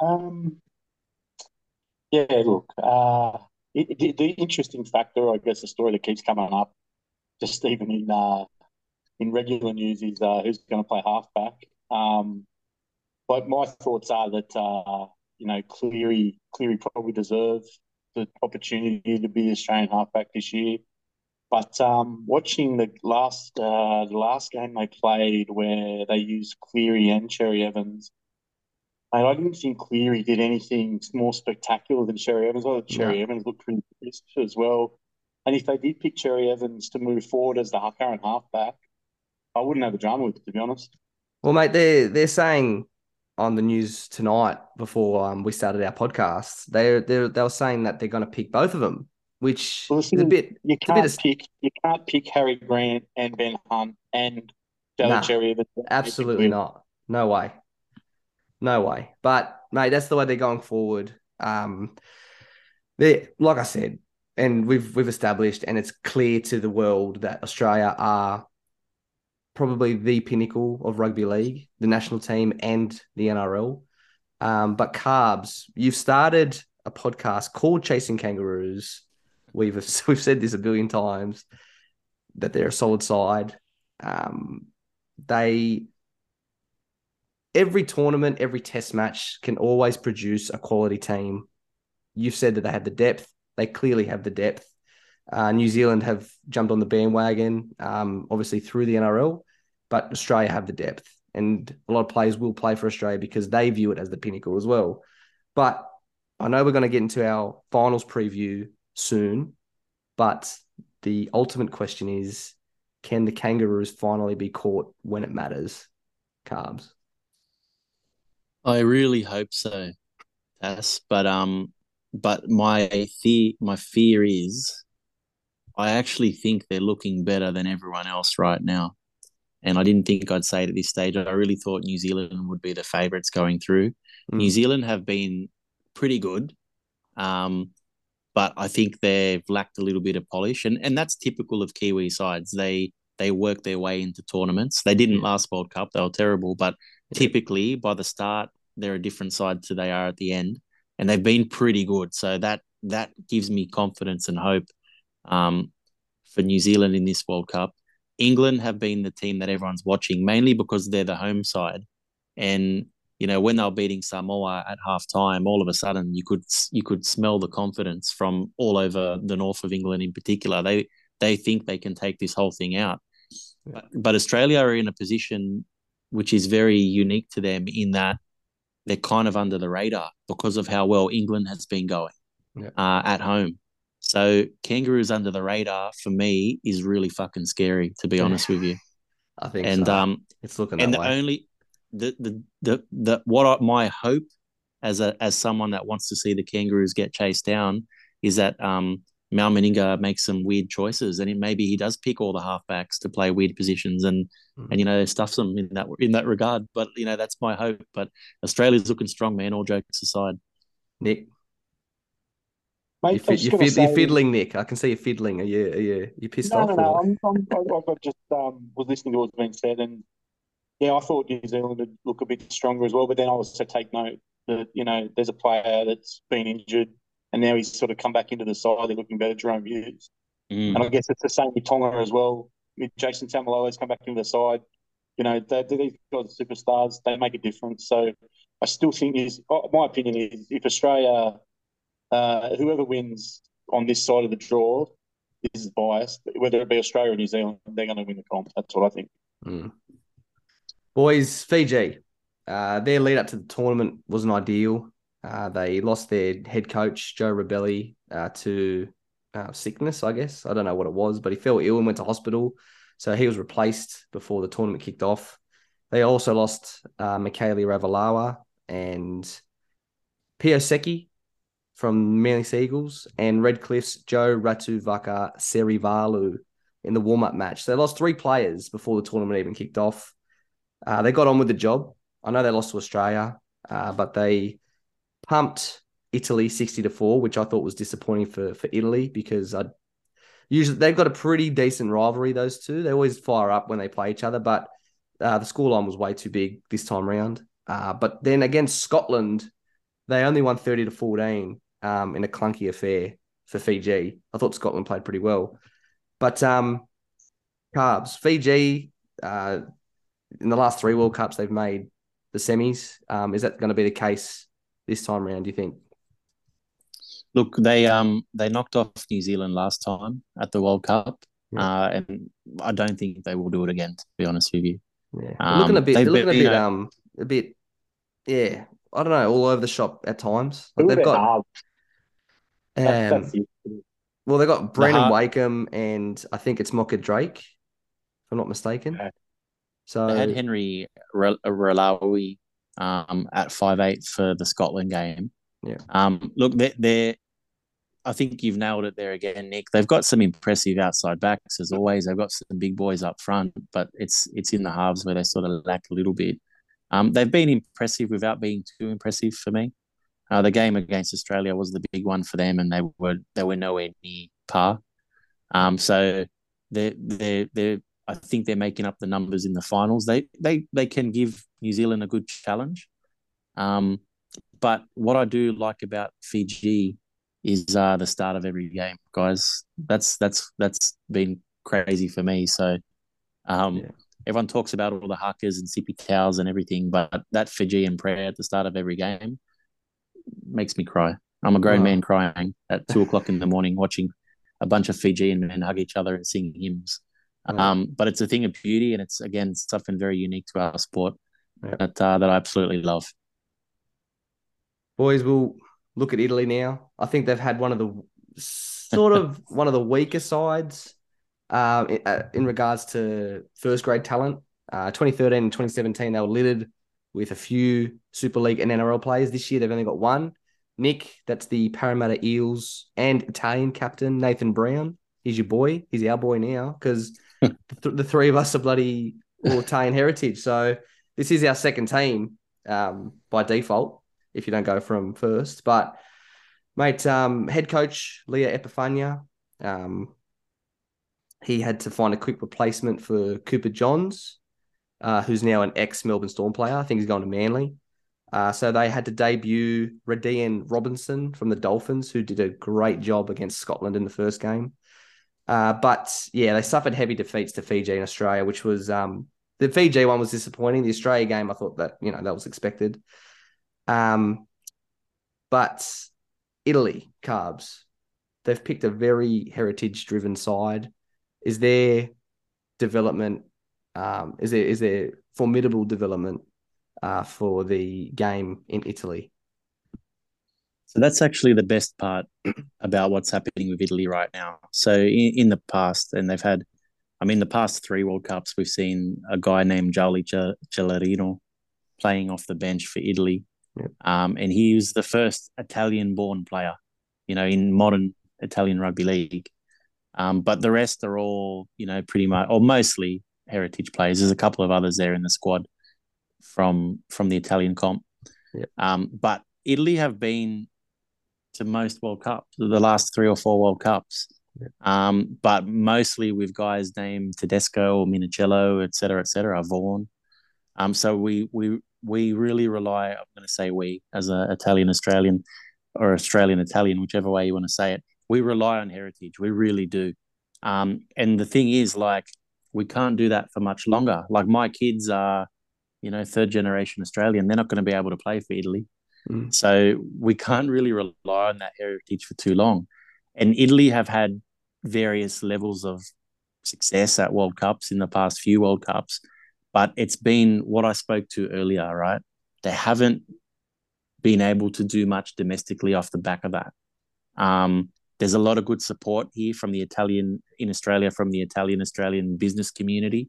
Um, yeah, look, uh, it, the, the interesting factor, I guess, the story that keeps coming up, just even in uh, in regular news, is uh, who's going to play halfback. Um, but my thoughts are that uh, you know Cleary Cleary probably deserves the opportunity to be the Australian halfback this year. But um, watching the last uh, the last game they played, where they used Cleary and Cherry Evans, mate, I didn't think Cleary did anything more spectacular than Cherry Evans. I thought Cherry Evans looked pretty crisp as well. And if they did pick Cherry Evans to move forward as the current halfback, I wouldn't have a drama with it, to be honest. Well, mate, they're they're saying on the news tonight before um, we started our podcast, they they they were saying that they're going to pick both of them, which Well, is a bit You bit can't of- pick you can't pick Harry Grant and Ben Hunt and Della Nah, Cherry absolutely not. No way, no way. But mate, that's the way they're going forward. Um, they like I said, and we've we've established, and it's clear to the world that Australia are probably the pinnacle of rugby league, the national team, and the NRL. Um, but Carbs, you've started a podcast called Chasing Kangaroos. We've we've said this a billion times that they're a solid side. Um, they every tournament, every test match can always produce a quality team. You've said that they have the depth. They clearly have the depth. Uh, New Zealand have jumped on the bandwagon, um, obviously through the NRL, but Australia have the depth, and a lot of players will play for Australia because they view it as the pinnacle as well. But I know we're going to get into our finals preview soon, but the ultimate question is can the Kangaroos finally be caught when it matters? Carbs. I really hope so, Tass. But um, but my fear, my fear is, I actually think they're looking better than everyone else right now. And I didn't think I'd say it at this stage. I really thought New Zealand would be the favourites going through. Mm. New Zealand have been pretty good, um, but I think they've lacked a little bit of polish, and and that's typical of Kiwi sides. They they work their way into tournaments. They didn't last World Cup; they were terrible, but typically by the start they're a different side to they are at the end, and they've been pretty good. So that that gives me confidence and hope um, for New Zealand in this World Cup. England have been the team that everyone's watching, mainly because they're the home side, and you know when they were beating Samoa at half time, all of a sudden you could you could smell the confidence from all over the north of England in particular. They they think they can take this whole thing out, but, but Australia are in a position which is very unique to them in that they're kind of under the radar because of how well England has been going Yeah. uh, at home. So kangaroos under the radar for me is really fucking scary, to be Yeah. honest with you. I think And so. um, it's looking and the way. only the the the the what I, my hope as a as someone that wants to see the kangaroos get chased down is that um Mal Meninga makes some weird choices, and it, maybe he does pick all the halfbacks to play weird positions, and Mhm. and you know stuffs them in that in that regard. But you know that's my hope. But Australia's looking strong, man. All jokes aside. Nick, Mate, you I fi- was you gonna fid- you're fiddling, Nick. I can see you fiddling. Are you? Are you? You pissed No, off? no, or no. what? I'm, I'm, I, I just um, was listening to what's been said, and yeah, I thought New Zealand would look a bit stronger as well. But then I also take note that you know there's a player that's been injured, and now he's sort of come back into the side. They're looking better, Jahrome Hughes, Mm. and I guess it's the same with Tonga as well. With Jason Taumalolo's come back into the side. You know, they, these guys are superstars. They make a difference. So I still think is oh, my opinion is if Australia, uh, whoever wins on this side of the draw, this is biased. Whether it be Australia or New Zealand, they're going to win the comp. That's what I think. Mm. Boys, Fiji. Uh, their lead up to the tournament wasn't ideal. Uh, they lost their head coach Joe Rabele uh, to uh, sickness, I guess. I don't know what it was, but he fell ill and went to hospital, so he was replaced before the tournament kicked off. They also lost uh, Ravalawa and Pio Seki from Manly Seagulls and Redcliffe's Joe Ratuvaka Serivalu in the warm up match. They lost three players before the tournament even kicked off. Uh, they got on with the job. I know they lost to Australia, uh, but they pumped Italy 60 to 4, which I thought was disappointing for, for Italy because I usually they've got a pretty decent rivalry, those two. They always fire up when they play each other, but uh, the scoreline was way too big this time round. Uh, but then against Scotland, they only won 30 to 14 um, in a clunky affair for Fiji. I thought Scotland played pretty well. But um, Carbs, Fiji, uh, in the last three World Cups, they've made the semis. Um, is that going to be the case this time around, do you think? Look, they um they knocked off New Zealand last time at the World Cup, Yeah. uh, and I don't think they will do it again. To be honest with you, Yeah. Um, looking a bit, they've they're looking a been, bit, um, a bit, yeah, I don't know, all over the shop at times. Like they've got, um, that's it. well, they've got Brandon half- Wakeham and I think it's Mocha Drake, if I'm not mistaken. Okay. So, they had Henry Relawi um at five eight for the Scotland game. Yeah. Um, look, they're, they're I think you've nailed it there again, Nick. They've got some impressive outside backs as always. They've got some big boys up front, but it's it's in the halves where they sort of lack a little bit. Um, they've been impressive without being too impressive for me. Uh, the game against Australia was the big one for them, and they were they were nowhere near par. Um, so they they they I think they're making up the numbers in the finals. They they they can give New Zealand a good challenge. Um, but what I do like about Fiji is uh, the start of every game, guys. That's that's that's been crazy for me. So um, Yeah. everyone talks about all the hakas and Sipi Taus and everything, but that Fijian prayer at the start of every game makes me cry. I'm a grown Oh. man crying at two o'clock in the morning watching a bunch of Fijian men hug each other and sing hymns. Oh. Um, but it's a thing of beauty, and it's again something very unique to our sport Yeah. that uh, that I absolutely love. boys, we'll look at Italy now. I think they've had one of the sort of one of the weaker sides um, in, uh, in regards to first grade talent. Uh, 2013 and 2017, they were littered with a few Super League and NRL players. This year, they've only got one. Nick, that's the Parramatta Eels and Italian captain, Nathan Brown. He's your boy. He's our boy now because th- the three of us are bloody Italian heritage. So this is our second team um, by default if you don't go from first. But mate, um, head coach Leo Epifania, um, he had to find a quick replacement for Cooper Johns, uh, who's now an ex Melbourne Storm player. I think he's going to Manly. Uh, so they had to debut Radian Robinson from the Dolphins, who did a great job against Scotland in the first game. Uh, but yeah, they suffered heavy defeats to Fiji and Australia, which was um, the Fiji one was disappointing. The Australia game, I thought that you know that was expected. Um, but Italy, carbs, they've picked a very heritage-driven side. Is there development? Um, is there is there formidable development uh, for the game in Italy? So that's actually the best part about what's happening with Italy right now. So in, in the past, and they've had, I mean, the past three World Cups, we've seen a guy named Gianni Cellerino playing off the bench for Italy. Yep. Um, and he was the first Italian-born player, you know, in modern Italian rugby league. Um, but the rest are all, you know, pretty much or mostly heritage players. There's a couple of others there in the squad from from the Italian comp. Yep. Um, but Italy have been to most World Cups, the last three or four World Cups. Yep. Um, but mostly with guys named Tedesco or Minichiello, et cetera, et cetera, Vaughan. Um, so we we we really rely. I'm going to say we as an Italian Australian or Australian Italian, whichever way you want to say it. We rely on heritage. We really do. Um, and the thing is, like, we can't do that for much longer. Like my kids are, you know, third generation Australian. They're not going to be able to play for Italy. Mm. So we can't really rely on that heritage for too long. And Italy have had various levels of success at World Cups in the past few World Cups, but it's been what I spoke to earlier, right? They haven't been able to do much domestically off the back of that. Um, there's a lot of good support here from the Italian in Australia, from the Italian Australian business community,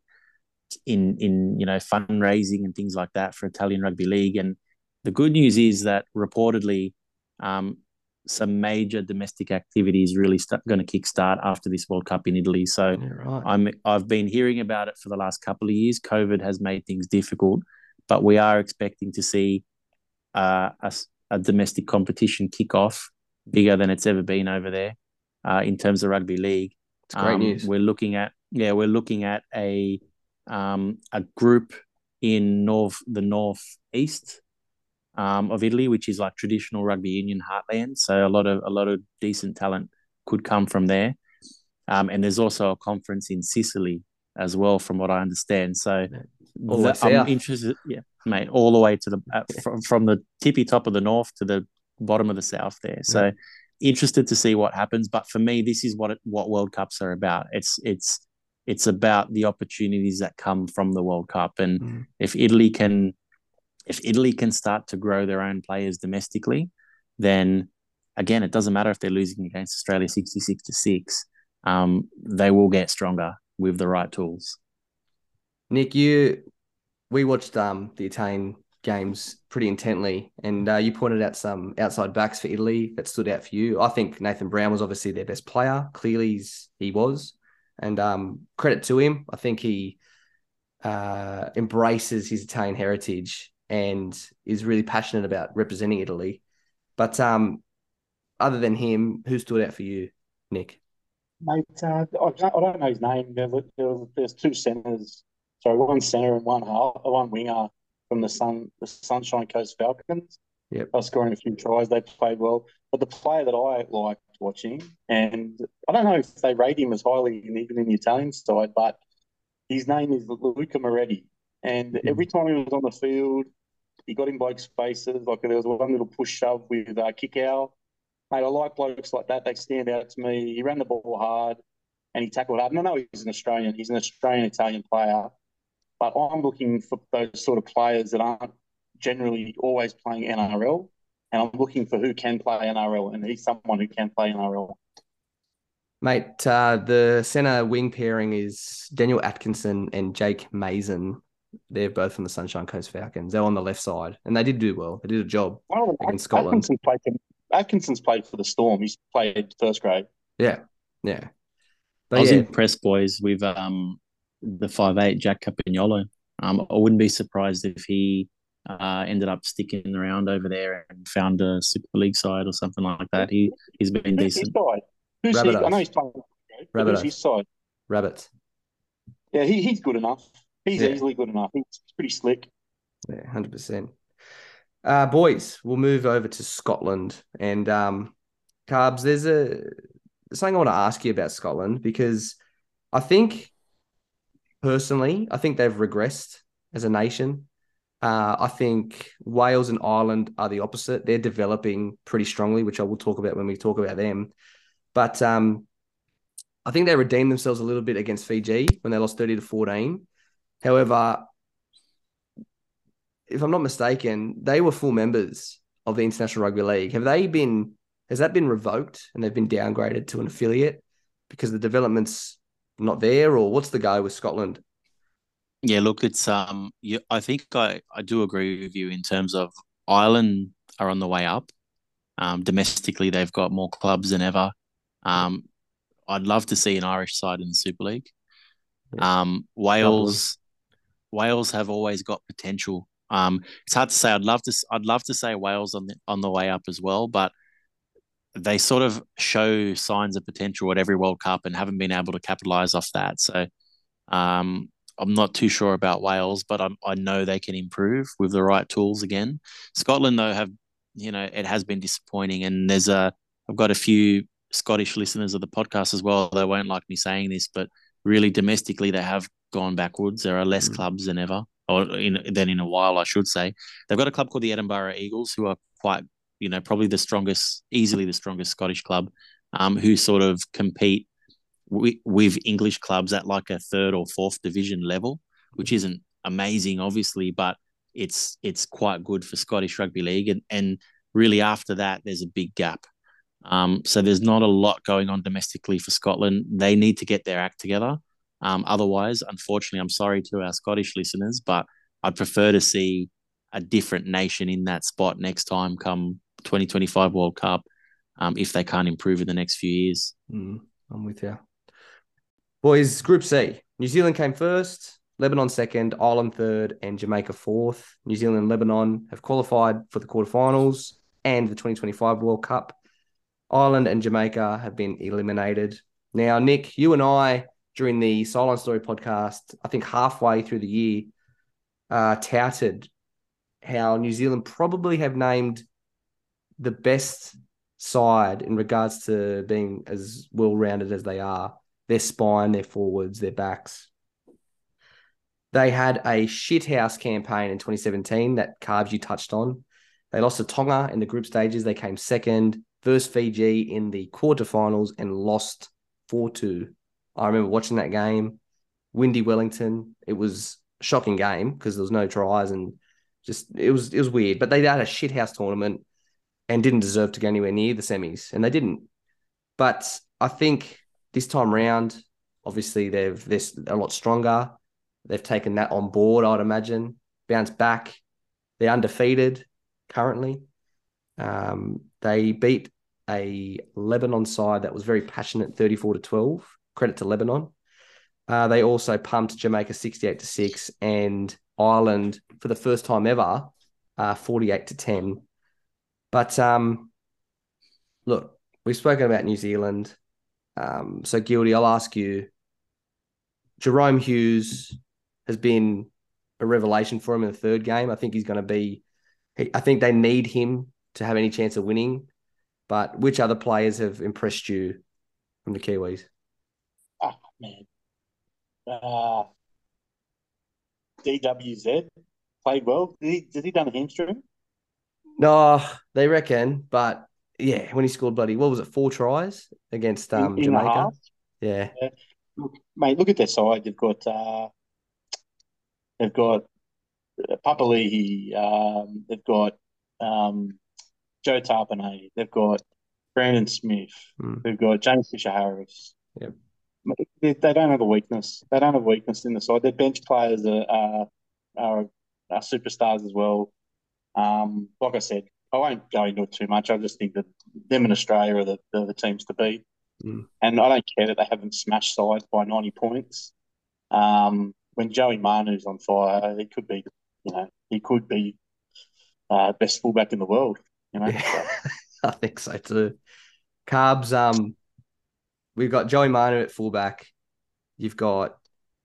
in in you know fundraising and things like that for Italian rugby league. And the good news is that reportedly, um, some major domestic activities really start, going to kickstart after this World Cup in Italy. So Yeah, right. I'm I've been hearing about it for the last couple of years. COVID has made things difficult, but we are expecting to see uh, a, a domestic competition kick off bigger than it's ever been over there uh, in terms of rugby league. It's great Um, news. We're looking at yeah, we're looking at a um, a group in north the northeast um, of Italy, which is like traditional rugby union heartland. So a lot of a lot of decent talent could come from there. Um, and there's also a conference in Sicily as well, from what I understand. So All the I'm interested, yeah, mate, all the way to the uh, from, from the tippy top of the north to the bottom of the south there. So interested to see what happens. But for me, this is what it, what World Cups are about. It's it's it's about the opportunities that come from the World Cup, and Mm. if Italy can if Italy can start to grow their own players domestically, then again, it doesn't matter if they're losing against Australia sixty six to six. Um, they will get stronger with the right tools. Nick, you we watched um the Italian games pretty intently, and uh, you pointed out some outside backs for Italy that stood out for you. I think Nathan Brown was obviously their best player. Clearly, he was, and um, credit to him. I think he uh, embraces his Italian heritage and is really passionate about representing Italy. But um, other than him, who stood out for you, Nick? Mate, uh, I, don't, I don't know his name. There, there there's two centers. Sorry, one center and one half, one winger from the Sun, the Sunshine Coast Falcons. Yep. They're scoring a few tries. They played well. But the player that I liked watching, and I don't know if they rate him as highly in, even in the Italian side, but his name is Luca Moretti. And every time he was on the field, he got in blokes' faces. Like there was one little push shove with uh, kick out. Mate, I like blokes like that. They stand out to me. He ran the ball hard and he tackled hard. And I know he's an Australian. He's an Australian Italian player. But I'm looking for those sort of players that aren't generally always playing NRL. And I'm looking for who can play NRL. And he's someone who can play NRL. Mate, uh, the center wing pairing is Daniel Atkinson and Jake Mason. They're both from the Sunshine Coast Falcons. They're on the left side, and they did do well. They did a job Well, against Scotland. Atkinson played for, Atkinson's played for the Storm. He's played first grade. Yeah, yeah. I was yeah, impressed, boys, with um the five eight Jack Campagnolo. Um, I wouldn't be surprised if he uh, ended up sticking around over there and found a Super League side or something like that. He he's been Who's his decent. side? Who's he? I know he's playing first grade. but Who's his side? rabbits. Yeah, he, he's good enough. He's Yeah. easily good enough. He's pretty slick. Yeah, hundred percent. Uh, boys, we'll move over to Scotland and um, Carbs. There's a something I want to ask you about Scotland because I think personally, I think they've regressed as a nation. Uh, I think Wales and Ireland are the opposite. They're developing pretty strongly, which I will talk about when we talk about them. But um, I think they redeemed themselves a little bit against Fiji when they lost 30 to 14. However, if I'm not mistaken, they were full members of the International Rugby League. Have they been, has that been revoked and they've been downgraded to an affiliate because the development's not there? Or what's the go with Scotland? Yeah, look, it's um, you, I think I, I do agree with you in terms of Ireland are on the way up. Um, domestically, they've got more clubs than ever. Um, I'd love to see an Irish side in the Super League. Um, Wales, Wales have always got potential. Um, it's hard to say. I'd love to. I'd love to say Wales on the on the way up as well, but they sort of show signs of potential at every World Cup and haven't been able to capitalize off that. So, um, I'm not too sure about Wales, but I'm, I know they can improve with the right tools again. Scotland, though, have you know it has been disappointing, and there's a I've got a few Scottish listeners of the podcast as well. They won't like me saying this, but really domestically they have gone backwards. There are less Mm. clubs than ever, or in, than in a while, I should say. They've got a club called the Edinburgh Eagles, who are quite you know probably the strongest, easily the strongest Scottish club, um, who sort of compete with, with English clubs at like a third or fourth division level, which isn't amazing, obviously, but it's it's quite good for Scottish rugby league. And and really after that, there's a big gap. Um, so there's not a lot going on domestically for Scotland. They need to get their act together. Um, otherwise, unfortunately, I'm sorry to our Scottish listeners, but I'd prefer to see a different nation in that spot next time come 2025 World Cup um, if they can't improve in the next few years. Mm, I'm with you. Boys, Group C. New Zealand came first, Lebanon second, Ireland third, and Jamaica fourth. New Zealand and Lebanon have qualified for the quarterfinals and the 2025 World Cup. Ireland and Jamaica have been eliminated. Now, Nick, you and I, during the Sideline Story podcast, I think halfway through the year, uh, touted how New Zealand probably have named the best side in regards to being as well rounded as they are. Their spine, their forwards, their backs. They had a shithouse campaign in 2017 that Carbs you touched on. They lost to Tonga in the group stages. They came second versus Fiji in the quarterfinals and lost 4 2. I remember watching that game. Windy Wellington. It was a shocking game because there was no tries and just it was it was weird. But they had a shithouse tournament and didn't deserve to go anywhere near the semis, and they didn't. But I think this time round, obviously they've they're a lot stronger. They've taken that on board, I'd imagine. Bounce back. They're undefeated currently. Um, they beat a Lebanon side that was very passionate, 34 to 12. Credit to Lebanon. Uh, they also pumped Jamaica 68 to 6 and Ireland for the first time ever, uh, 48 to 10. But um, look, we've spoken about New Zealand. Um, so, Guilty, I'll ask you Jahrome Hughes has been a revelation for him in the third game. I think he's going to be, I think they need him to have any chance of winning. But which other players have impressed you from the Kiwis? Man. Uh, DWZ played well. Did he, did he done a hamstring? No, they reckon, but yeah, when he scored bloody, what was it, four tries against um, in the Jamaica? half? Yeah, Mate, look at their side. They've got uh, they've got uh, Papali'i, um, they've got um, Joe Tapine, they've got Brandon Smith. Hmm. We've got James Fisher Harris. Yep. They, they don't have a weakness. They don't have a weakness in the side. Their bench players are are, are, are superstars as well. Um, like I said, I won't go into it too much. I just think that them in Australia are the, the, the teams to beat. Mm. And I don't care that they haven't smashed sides by 90 points. Um, when Joey Manu's on fire, he could be, you know, he could be uh, best fullback in the world. You know, Yeah, I think so too. Carbs, um, we've got Joey Manu at fullback. You've got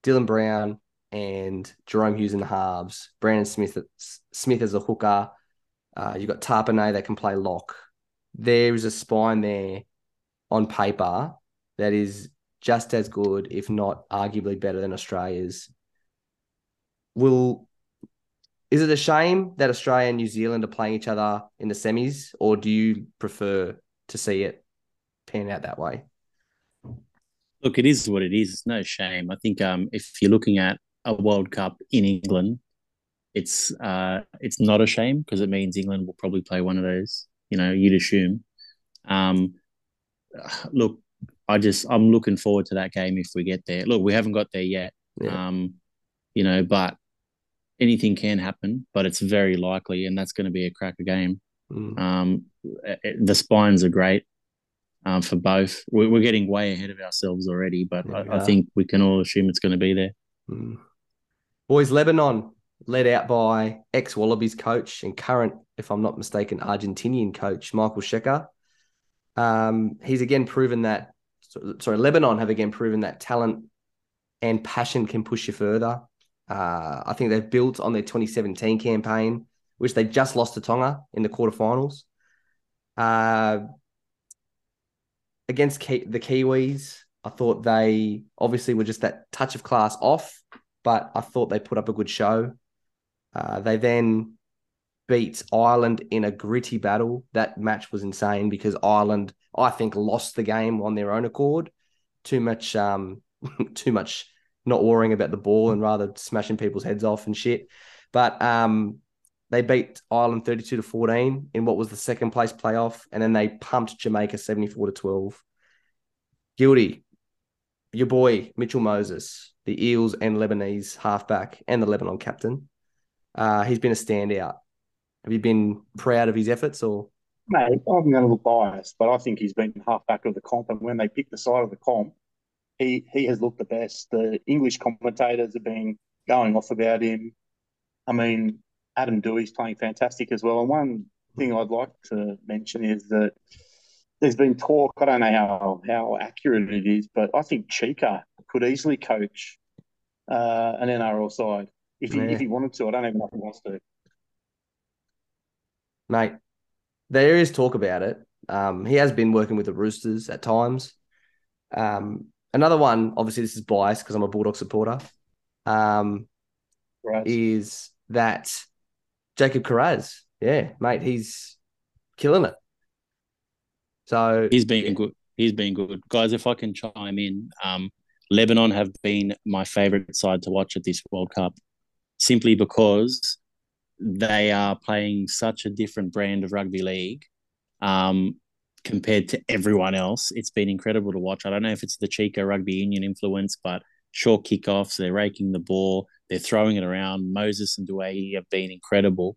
Dylan Brown and Jahrome Hughes in the halves. Brandon Smith Smith as a hooker. Uh, you've got Tapine that can play lock. There is a spine there on paper that is just as good, if not arguably better than Australia's. Will is it a shame that Australia and New Zealand are playing each other in the semis, or do you prefer to see it pan out that way? Look, it is what it is. It's no shame. I think um, if you're looking at a World Cup in England, it's uh, it's not a shame because it means England will probably play one of those. You know, you'd assume. Um, look, I just I'm looking forward to that game if we get there. Look, we haven't got there yet. Yeah. Um, you know, but anything can happen, but it's very likely, and that's going to be a cracker game. Mm. Um, it- the spines are great um, for both. We're, we're getting way ahead of ourselves already, but Yeah, I, I think we can all assume it's going to be there. Mm. Boys, Lebanon, led out by ex Wallabies coach and current, if I'm not mistaken, Argentinian coach Michael Cheika. Um, he's again proven that, sorry, Lebanon have again proven that talent and passion can push you further. Uh, I think they've built on their 2017 campaign, which they just lost to Tonga in the quarterfinals. Uh, against Ki- the Kiwis, I thought they obviously were just that touch of class off, but I thought they put up a good show. Uh, they then beat Ireland in a gritty battle. That match was insane because Ireland, I think, lost the game on their own accord. Too much, um, too much not worrying about the ball and rather smashing people's heads off and shit. But um, they beat Ireland 32 to 14 in what was the second place playoff, and then they pumped Jamaica 74 to 12. Guilty, your boy Mitchell Moses, the Eels and Lebanese halfback and the Lebanon captain. Uh, he's been a standout. Have you been proud of his efforts or? Mate, I'm going to look biased, but I think he's been halfback of the comp. And when they pick the side of the comp, he he has looked the best. The English commentators have been going off about him. I mean, Adam Doueihi's playing fantastic as well. And one thing I'd like to mention is that there's been talk. I don't know how how accurate it is, but I think Cheika could easily coach uh, an NRL side if he Yeah. if he wanted to. I don't even know if he wants to. mate. There is talk about it. Um, he has been working with the Roosters at times. Um, another one, obviously, this is biased because I'm a Bulldog supporter. Um, Right? is that Jacob Kiraz? Yeah, mate, he's killing it. So He's been good. He's been good, guys. If I can chime in, um, Lebanon have been my favorite side to watch at this World Cup, simply because they are playing such a different brand of rugby league um, compared to everyone else. It's been incredible to watch. I don't know if it's the Cheika Rugby Union influence, but short kickoffs, they're raking the ball, they're throwing it around. Moses and Doueihi have been incredible,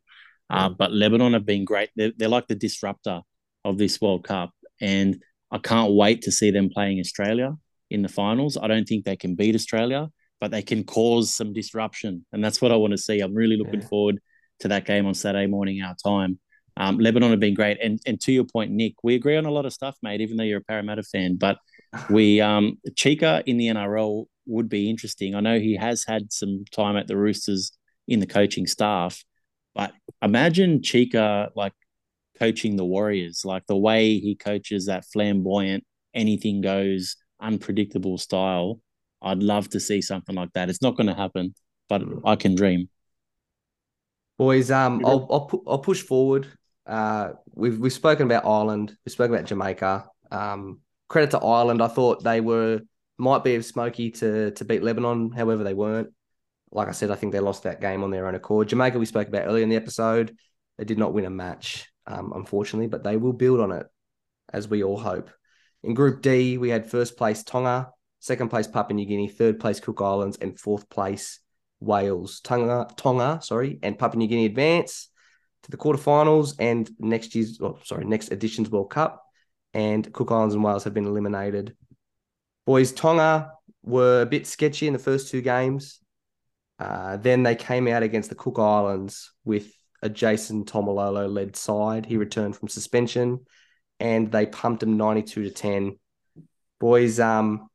uh, but Lebanon have been great. They're, they're like the disruptor of this World Cup, and I can't wait to see them playing Australia in the finals. I don't think they can beat Australia, but they can cause some disruption, and that's what I want to see. I'm really looking Yeah. forward to that game on Saturday morning our time. Um, Lebanon have been great, and and to your point, Nick, we agree on a lot of stuff, mate. Even though you're a Parramatta fan, but we um Cheika in the NRL would be interesting. I know he has had some time at the Roosters in the coaching staff, but imagine Cheika like coaching the Warriors, like the way he coaches that flamboyant, anything goes, unpredictable style. I'd love to see something like that. It's not going to happen, but I can dream. Boys, um, I'll I'll, pu- I'll push forward. Uh, we've we've spoken about Ireland. We've spoken about Jamaica. Um, credit to Ireland. I thought they were might be of smoky to to beat Lebanon. However, they weren't. Like I said, I think they lost that game on their own accord. Jamaica, we spoke about earlier in the episode. They did not win a match, um, unfortunately, but they will build on it. as we all hope. In Group D, we had first place Tonga, second place Papua New Guinea, third place Cook Islands, and fourth place Wales. Tonga, Tonga, sorry, and Papua New Guinea advance to the quarterfinals and next year's, oh, sorry, next edition's World Cup. And Cook Islands and Wales have been eliminated. Boys, Tonga were a bit sketchy in the first two games. Uh, then they came out against the Cook Islands with a Jason Taumalolo led side. He returned from suspension and they pumped him 92 to 10. Boys, um,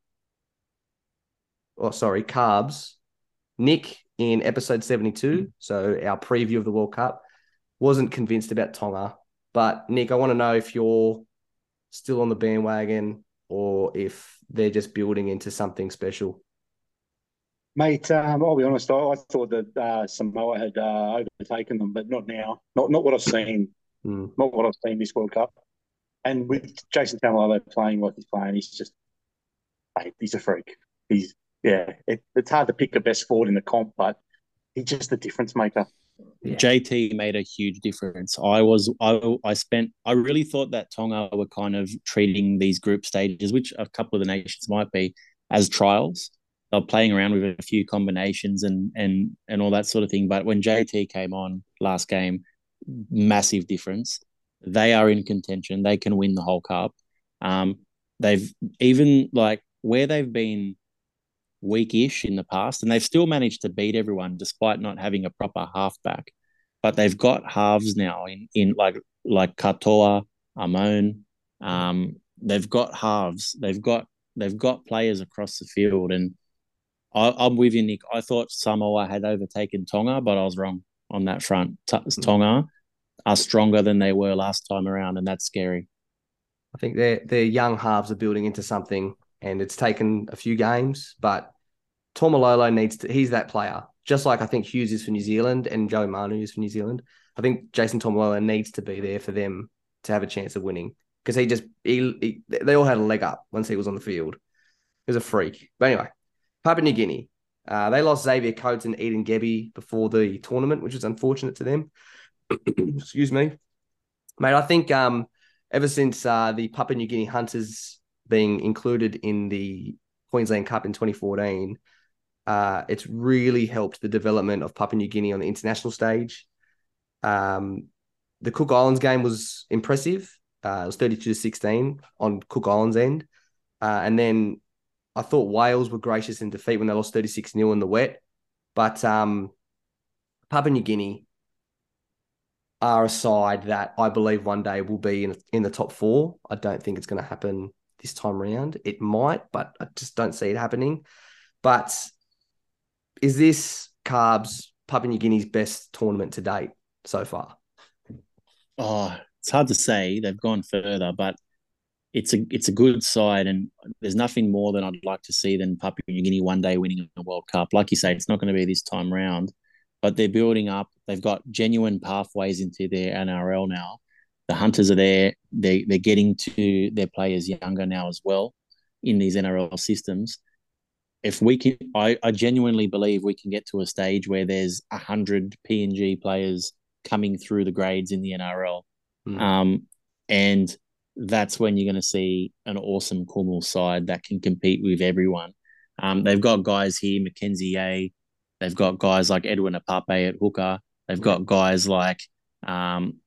oh, sorry, Carbs. Nick in episode 72, so our preview of the World Cup, wasn't convinced about Tonga. But Nick, I want to know if you're still on the bandwagon or if they're just building into something special. Mate, um, I'll be honest. I, I thought that uh, Samoa had uh, overtaken them, but not now. Not not what I've seen. Mm. Not what I've seen this World Cup. And with Jason Taumalolo playing like he's playing, he's just, mate, he's a freak. He's yeah. It, it's hard to pick the best forward in the comp, but he's just a difference maker. Yeah. JT made a huge difference. I was I I spent I really thought that Tonga were kind of treating these group stages, which a couple of the nations might be, as trials. They're playing around with a few combinations and and and all that sort of thing. But when JT came on last game, massive difference. They are in contention. They can win the whole cup. Um, they've even like where they've been weakish in the past, and they've still managed to beat everyone despite not having a proper halfback. But they've got halves now in in like like Katoa, Amon. Um, they've got halves. They've got they've got players across the field, and I, I'm with you, Nick. I thought Samoa had overtaken Tonga, but I was wrong on that front. T- Tonga are stronger than they were last time around, and that's scary. I think their their young halves are building into something, and it's taken a few games, but Taumalolo needs to. He's that player, just like I think Hughes is for New Zealand and Joe Manu is for New Zealand. I think Jason Taumalolo needs to be there for them to have a chance of winning because he just he, he, they all had a leg up once he was on the field. He was a freak. But anyway, Papua New Guinea. Uh, they lost Xavier Coates and Edene Gebbie before the tournament, which was unfortunate to them. Excuse me, mate. I think um, ever since uh, the Papua New Guinea Hunters being included in the Queensland Cup in 2014, uh, it's really helped the development of Papua New Guinea on the international stage. Um, the Cook Islands game was impressive. Uh, it was 32 to 16 on Cook Islands end. Uh, and then I thought Wales were gracious in defeat when they lost 36 0 in the wet. But um, Papua New Guinea are a side that I believe one day will be in, in the top four. I don't think it's going to happen this time around. It might, but I just don't see it happening. But is this Carbs Papua New Guinea's best tournament to date so far? Oh, it's hard to say. They've gone further, but it's a it's a good side, and there's nothing more than I'd like to see than Papua New Guinea one day winning the World Cup. Like you say, it's not going to be this time round, but they're building up. They've got genuine pathways into their NRL now. The hunters are there. They they're getting to their players younger now as well in these NRL systems. If we can, I, I genuinely believe we can get to a stage where there's a hundred PNG players coming through the grades in the NRL, Mm. um, and that's when you're going to see an awesome Kumul side that can compete with everyone. Um, they've got guys here, Mackenzie A. They've got guys like Edwin Ipape at hooker. They've got guys like um,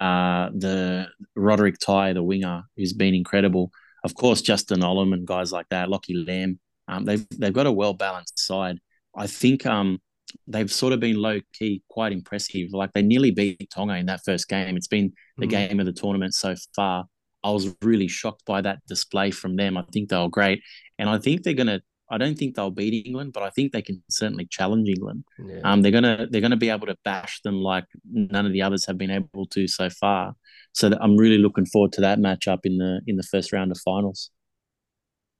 uh, the Rodrick Tai, the winger, who's been incredible. Of course, Justin Olam and guys like that, Lockie Lam. Um, they've they've got a well balanced side. I think um, they've sort of been low key, quite impressive. Like they nearly beat Tonga in that first game. It's been the Mhm. game of the tournament so far. I was really shocked by that display from them. I think they were great, and I think they're gonna. I don't think they'll beat England, but I think they can certainly challenge England. Yeah. Um, they're gonna they're gonna be able to bash them like none of the others have been able to so far. So that I'm really looking forward to that matchup in the in the first round of finals.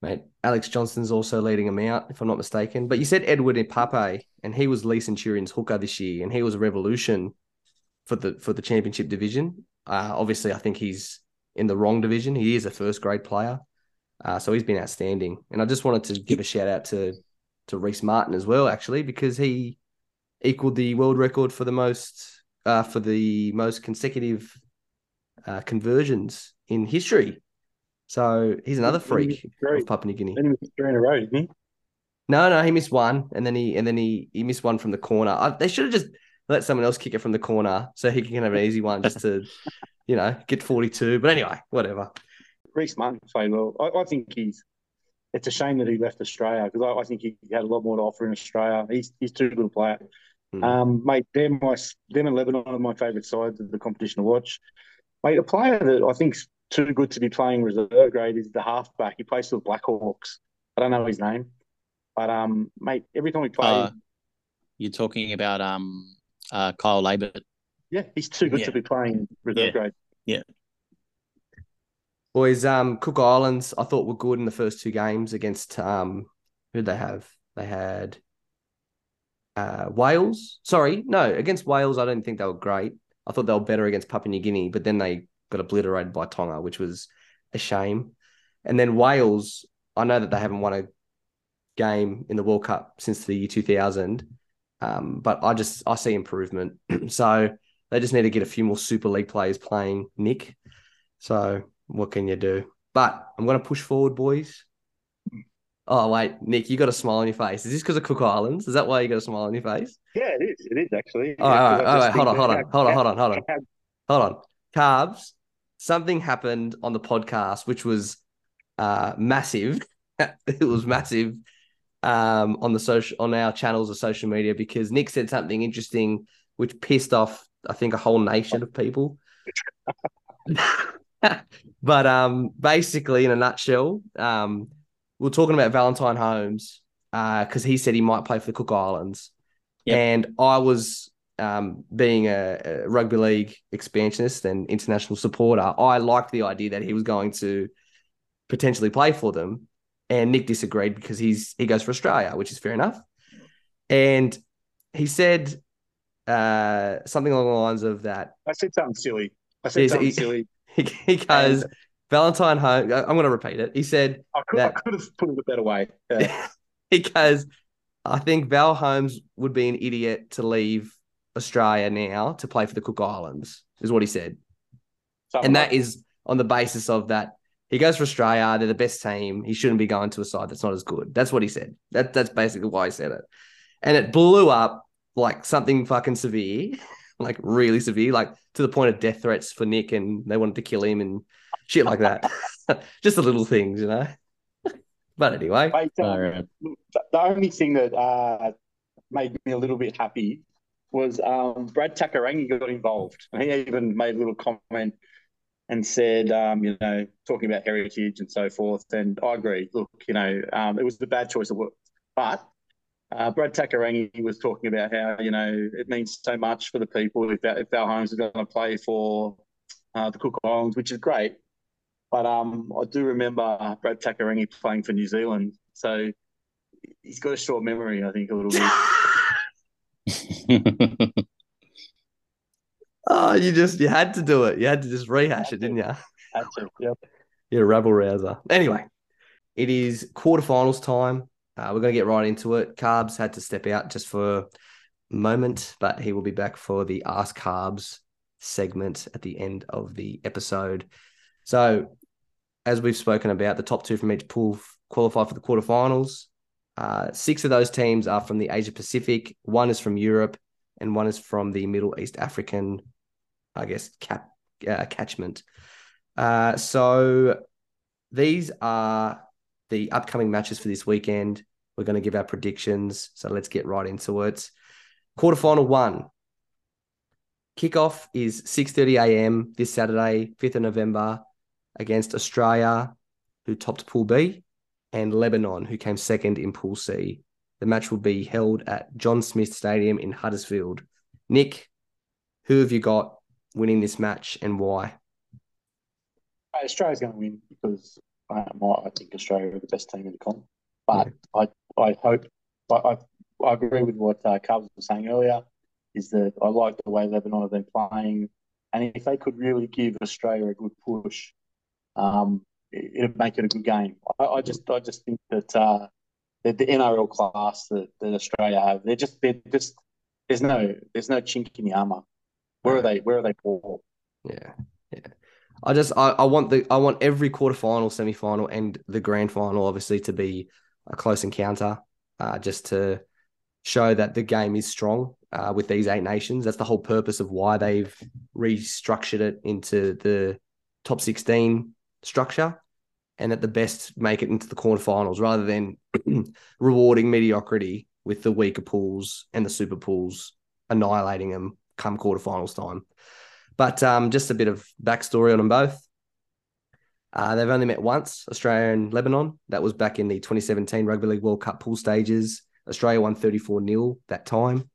Mate, Alex Johnston's also leading them out, if I'm not mistaken. But you said Edwin Ipape, and he was Leigh Centurion's hooker this year, and he was a revolution for the for the championship division. Uh, obviously, I think he's in the wrong division. He is a first grade player, uh, so he's been outstanding. And I just wanted to give a shout out to to Rhyse Martin as well, actually, because he equaled the world record for the most uh, for the most consecutive uh, conversions in history. So he's another freak Three. of Papua New Guinea. Then he was three in a row, didn't he? No, no, he missed one, and then he and then he he missed one from the corner. I, they should have just let someone else kick it from the corner so he can have an easy one just to, you know, get forty two. But anyway, whatever. Rhyse Martin played well. I, I think he's. It's a shame that he left Australia because I, I think he had a lot more to offer in Australia. He's he's too good a player. Hmm. Um, mate, they're my them and Lebanon are my favourite sides of the competition to watch. Mate, a player that I think's too good to be playing reserve grade is the halfback. He plays for the Blackhawks. I don't know his name, but um, mate, every time he plays, Uh, You're talking about um uh Kyle Laybutt. yeah, he's too good yeah. to be playing reserve grade. Yeah. grade. Boys, um, Cook Islands, I thought were good in the first two games against um, who they have? They had uh, Wales. Sorry, no, against Wales, I don't think they were great. I thought they were better against Papua New Guinea, but then they got obliterated by Tonga, which was a shame. And then Wales, I know that they haven't won a game in the World Cup since the year 2000, um, but I just I see improvement. so they just need to get a few more Super League players playing Nick. So what can you do? But I'm going to push forward, boys. Oh wait, Nick, you got a smile on your face. Is this because of Cook Islands? Is that why you got a smile on your face? Yeah, it is. It is actually. All all right, all right. Hold on, hold on, hold on, hold on, hold on, hold on. Carbs. Something happened on the podcast which was uh, massive. it was massive um, on the social on our channels of social media because Nick said something interesting which pissed off I think a whole nation of people. but um, basically, in a nutshell, um, we are talking about Valentine Holmes because he said he might play for the Cook Islands, Yep. and I was um, being a, a rugby league expansionist and international supporter. I liked the idea that he was going to potentially play for them, and Nick disagreed because he's he goes for Australia, which is fair enough, and he said uh, something along the lines of that I said something silly. I said something he- silly. goes Valentine Holmes. I'm going to repeat it. He said I could, that- I could have put it a better way. Yeah. he goes, I think Val Holmes would be an idiot to leave Australia now to play for the Cook Islands, is what he said. Something And like that is on the basis of that he goes for Australia, they're the best team. He shouldn't be going to a side that's not as good. That's what he said. That that's basically why he said it. And it blew up like something fucking severe, like really severe, like to the point of death threats for Nick and they wanted to kill him and shit like that. Just the little things, you know. but anyway. Mate, um, All right. the the only thing that uh, made me a little bit happy was um, Brad Takairangi got involved. And he even made a little comment and said, um, you know, talking about heritage and so forth. And I agree. Look, you know, um, it was a bad choice of words. But uh, Brad Takairangi was talking about how, you know, it means so much for the people if, if Val Holmes is going to play for uh, the Cook Islands, which is great. But um, I do remember Brad Takairangi playing for New Zealand. So he's got a short memory, I think, a little bit. Oh, you just you had to do it. You had to just rehash it, didn't you? Had to, yep. You're a rabble rouser. Anyway, it is quarterfinals time. Uh, we're going to get right into it. Carbs had to step out just for a moment, but he will be back for the Ask Carbs segment at the end of the episode. So, as we've spoken about, the top two from each pool qualify for the quarterfinals. Uh, six of those teams are from the Asia Pacific. One is from Europe, and one is from the Middle East African, I guess, cap uh, catchment. Uh, so these are the upcoming matches for this weekend. We're going to give our predictions. So let's get right into it. Quarterfinal one. Kickoff is 6:30 a.m. this Saturday, 5th of November, against Australia, who topped Pool B, and Lebanon, who came second in Pool C. The match will be held at John Smith Stadium in Huddersfield. Nick, who have you got winning this match and why? Australia's going to win because um, I think Australia are the best team in the comp. But I, I hope, I, I, I agree with what uh, Carlos was saying earlier, is that I like the way Lebanon have been playing. And if they could really give Australia a good push, um, it, it'd make it a good game. I, I just I just think that uh, the, the NRL class that, that Australia have, they're just they're just there's no there's no chink in the armor. Where are they? Where are they for? Yeah, yeah. I just I, I want the I want every quarterfinal, semi-final, and the grand final obviously to be a close encounter, uh, just to show that the game is strong uh, with these eight nations. That's the whole purpose of why they've restructured it into the top sixteen structure, and that the best make it into the quarterfinals rather than rewarding mediocrity with the weaker pools and the super pools annihilating them come quarterfinals time. But um, just a bit of backstory on them both. Uh, they've only met once, Australia and Lebanon. That was back in the 2017 Rugby League World Cup pool stages. Australia won 34 0 that time.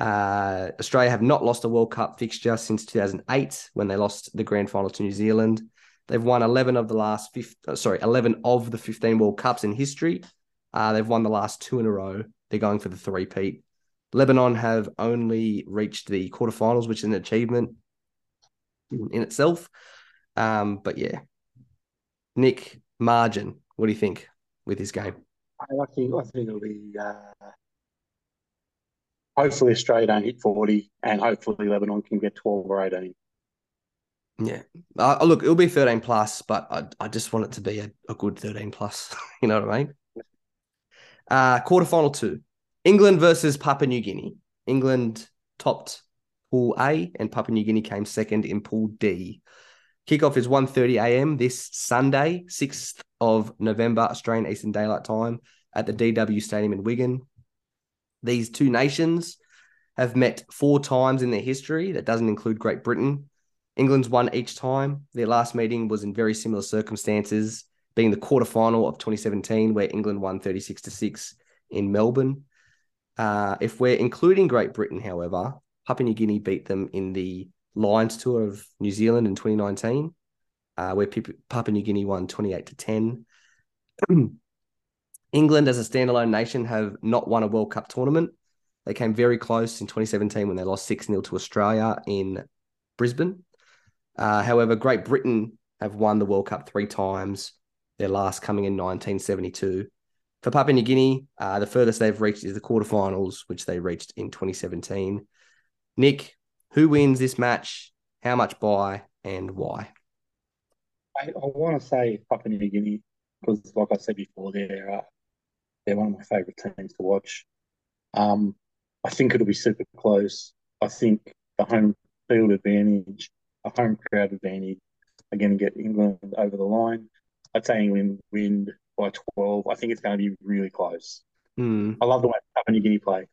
Uh, Australia have not lost a World Cup fixture since 2008 when they lost the grand final to New Zealand. They've won 11 of the last 15, uh, sorry, 11 of the 15 World Cups in history. Uh, they've won the last two in a row. They're going for the three-peat. Lebanon have only reached the quarterfinals, which is an achievement in itself. Um, but yeah, Nick margin. What do you think with this game? I think I think it'll be. Uh, hopefully, Australia don't hit forty, and hopefully Lebanon can get twelve or eighteen. Yeah, uh, look, it'll be thirteen plus, but I, I just want it to be a, a good thirteen plus. you know what I mean? Uh, quarterfinal two, England versus Papua New Guinea. England topped Pool A, and Papua New Guinea came second in Pool D. Kickoff is 1.30 a.m. this Sunday, 6th of November, Australian Eastern Daylight Time at the DW Stadium in Wigan. These two nations have met four times in their history. That doesn't include Great Britain. England's won each time. Their last meeting was in very similar circumstances, being the quarterfinal of 2017, where England won 36 to 6 in Melbourne. Uh, if we're including Great Britain, however, Papua New Guinea beat them in the Lions Tour of New Zealand in 2019, uh, where Papua New Guinea won 28 to 10. England, as a standalone nation, have not won a World Cup tournament. They came very close in 2017 when they lost 6 0 to Australia in Brisbane. Uh, however, Great Britain have won the World Cup three times, their last coming in 1972. For Papua New Guinea, uh, the furthest they've reached is the quarterfinals, which they reached in 2017. Nick, who wins this match? How much by and why? I, I want to say Papua New Guinea because, like I said before, they're uh, they're one of my favourite teams to watch. Um, I think it'll be super close. I think the home field advantage, a home crowd advantage, are going to get England over the line. I'd say England win by 12. I think it's going to be really close. Mm. I love the way Papua New Guinea play.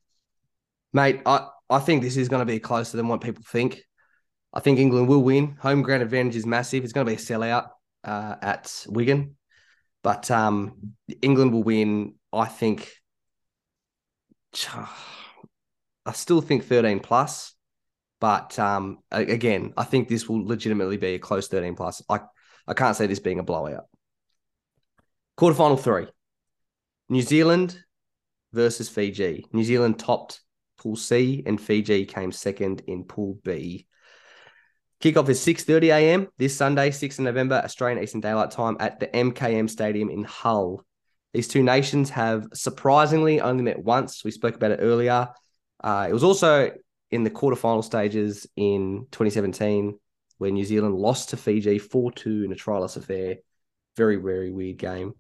Mate, I, I think this is going to be closer than what people think. I think England will win. Home ground advantage is massive. It's going to be a sellout uh, at Wigan, but um, England will win. I think. I still think thirteen plus, but um, again, I think this will legitimately be a close thirteen plus. I I can't say this being a blowout. Quarterfinal three: New Zealand versus Fiji. New Zealand topped Pool C, and Fiji came second in Pool B. Kickoff is 6.30 a.m. this Sunday, 6th of November, Australian Eastern Daylight Time at the MKM Stadium in Hull. These two nations have surprisingly only met once. We spoke about it earlier. Uh, it was also in the quarterfinal stages in 2017 where New Zealand lost to Fiji 4-2 in a trialist affair. Very, very weird game.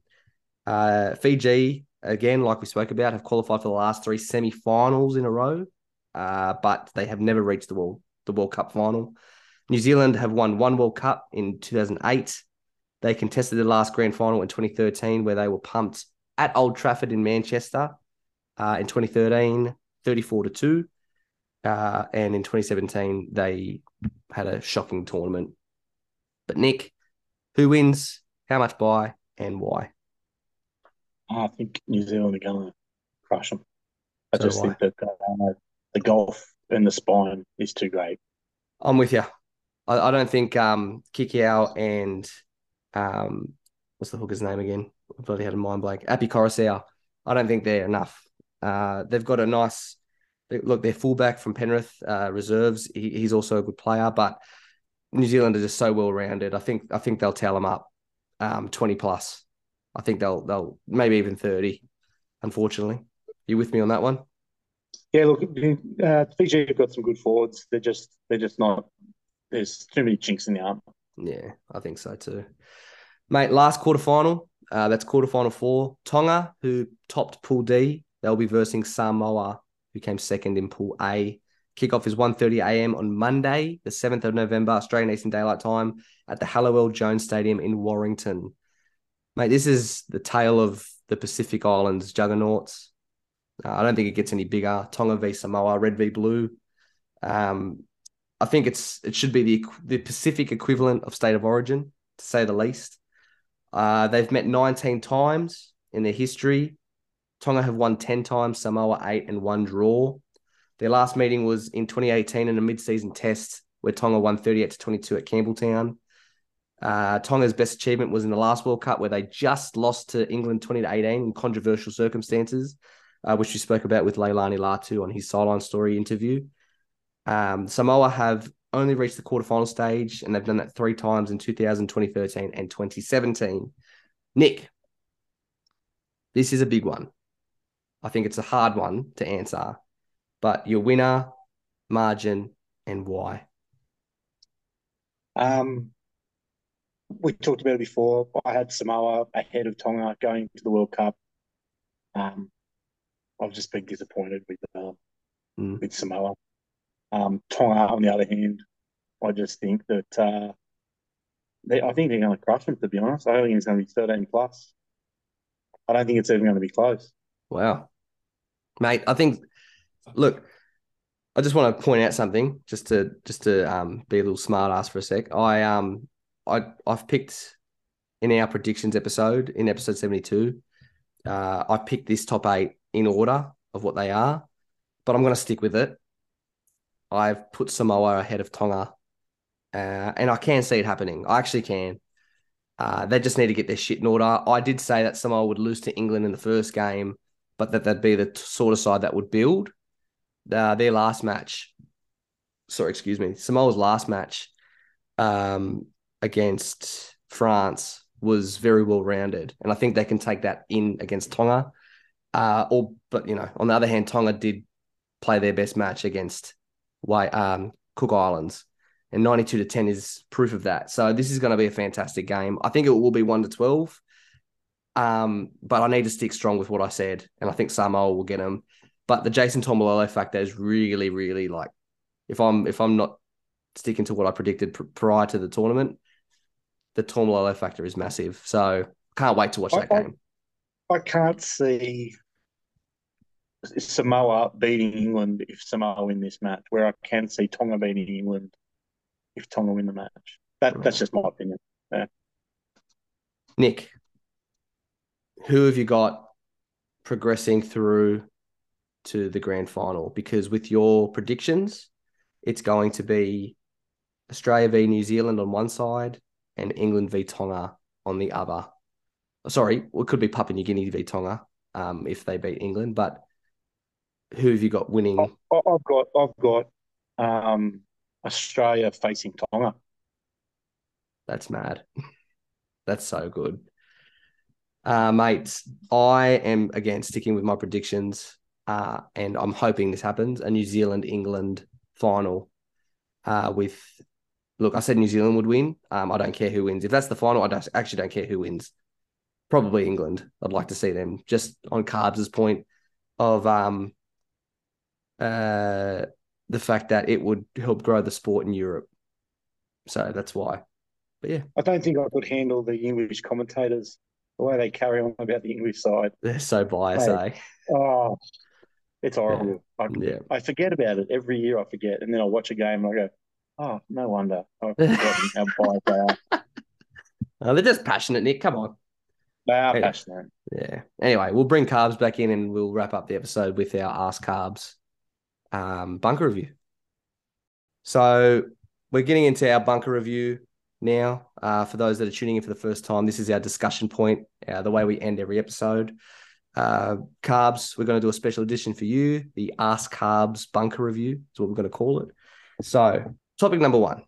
Uh, Fiji again, like we spoke about, have qualified for the last three semi-finals in a row, uh, but they have never reached the World the World Cup final. New Zealand have won one World Cup in 2008. They contested the last grand final in 2013, where they were pumped at Old Trafford in Manchester uh, in 2013, 34 to two. Uh, and in 2017, they had a shocking tournament. But Nick, who wins, how much by, and why? I think New Zealand are going to crush them. I So just do I. think that uh, the golf and the spine is too great. I'm with you. I, I don't think um Kikau and um what's the hooker's name again? I bloody had a mind blank. Api Koroisau. I don't think they're enough. Uh, they've got a nice look. Their fullback from Penrith uh, reserves. He, he's also a good player, but New Zealand are just so well rounded. I think I think they'll tell them up um, twenty plus. I think they'll they'll maybe even thirty. Unfortunately, you with me on that one? Yeah, look, uh, Fiji have got some good forwards. They're just they're just not. There's too many chinks in the armor. Yeah, I think so too. Mate, last quarterfinal. Uh, that's quarterfinal four. Tonga, who topped Pool D, they'll be versing Samoa, who came second in Pool A. Kickoff is 1.30 a.m. on Monday, the 7th of November, Australian Eastern Daylight Time at the Halliwell Jones Stadium in Warrington. Mate, this is the tale of the Pacific Islands juggernauts. Uh, I don't think it gets any bigger. Tonga v Samoa, red v blue. Um, I think it's it should be the the Pacific equivalent of State of Origin, to say the least. Uh, they've met 19 times in their history. Tonga have won 10 times, Samoa eight, and one draw. Their last meeting was in 2018 in a mid-season test where Tonga won 38 to 22 at Campbelltown. Uh, Tonga's best achievement was in the last World Cup where they just lost to England 20 to 18 in controversial circumstances, uh, which we spoke about with Leilani Latu on his sideline story interview. Um, Samoa have only reached the quarterfinal stage, and they've done that three times in 2000, 2013, and 2017. Nick, this is a big one. I think it's a hard one to answer, but your winner, margin, and why? Um, we talked about it before. I had Samoa ahead of Tonga going to the World Cup. Um, I've just been disappointed with uh, Mm. with Samoa. Um, Tonga, on the other hand, I just think that uh, they, I think they're going to crush them. To be honest, I don't think it's going to be thirteen plus. I don't think it's even going to be close. Wow. Mate, I think look, I just want to point out something just to just to um be a little smart ass for a sec. I um I I've picked in our predictions episode, in episode 72, uh, I picked this top eight in order of what they are, but I'm gonna stick with it. I've put Samoa ahead of Tonga. Uh, and I can see it happening. I actually can. Uh, they just need to get their shit in order. I did say that Samoa would lose to England in the first game, but that they'd be the sort of side that would build. Uh, their last match, sorry, excuse me, Samoa's last match um, against France was very well rounded, and I think they can take that in against Tonga. Uh, or, but you know, on the other hand, Tonga did play their best match against Wa- um, Cook Islands, and ninety-two to ten is proof of that. So this is going to be a fantastic game. I think it will be one to twelve. Um, but I need to stick strong with what I said, and I think Samoa will get them. But the Jason Taumalolo factor is really, really like if I'm if I'm not sticking to what I predicted pr- prior to the tournament, the Taumalolo factor is massive. So can't wait to watch that I- game. I can't see Samoa beating England if Samoa win this match. Where I can see Tonga beating England if Tonga win the match. That that's just my opinion. Nick, who have you got progressing through to the grand final? Because with your predictions, it's going to be Australia v New Zealand on one side and England v Tonga on the other. Sorry, it could be Papua New Guinea v Tonga um, if they beat England. But who have you got winning? I've got I've got um, Australia facing Tonga. That's mad. That's so good. Uh, mates, I am again sticking with my predictions, uh, and I'm hoping this happens a New Zealand England final. Uh, with look, I said New Zealand would win. Um, I don't care who wins. If that's the final, I don't, actually don't care who wins. Probably England. I'd like to see them just on Carbs' point of um, uh, the fact that it would help grow the sport in Europe. So that's why. But yeah, I don't think I could handle the English commentators the way they carry on about the English side. they're so biased, Mate. eh? Oh, it's horrible. I, Yeah. I forget about it every year. I forget, and then I watch a game and I go, "Oh, no wonder." I've forgotten how biased they are. Oh, they're just passionate, Nick. Come on. They are Yeah. passionate. Yeah. Anyway, we'll bring carbs back in and we'll wrap up the episode with our Ask Carbs um, bunker review. So we're getting into our bunker review now. Uh, for those that are tuning in for the first time, this is our discussion point, uh, the way we end every episode. Uh, carbs, we're going to do a special edition for you, the Ask Carbs bunker review is what we're going to call it. So, topic number one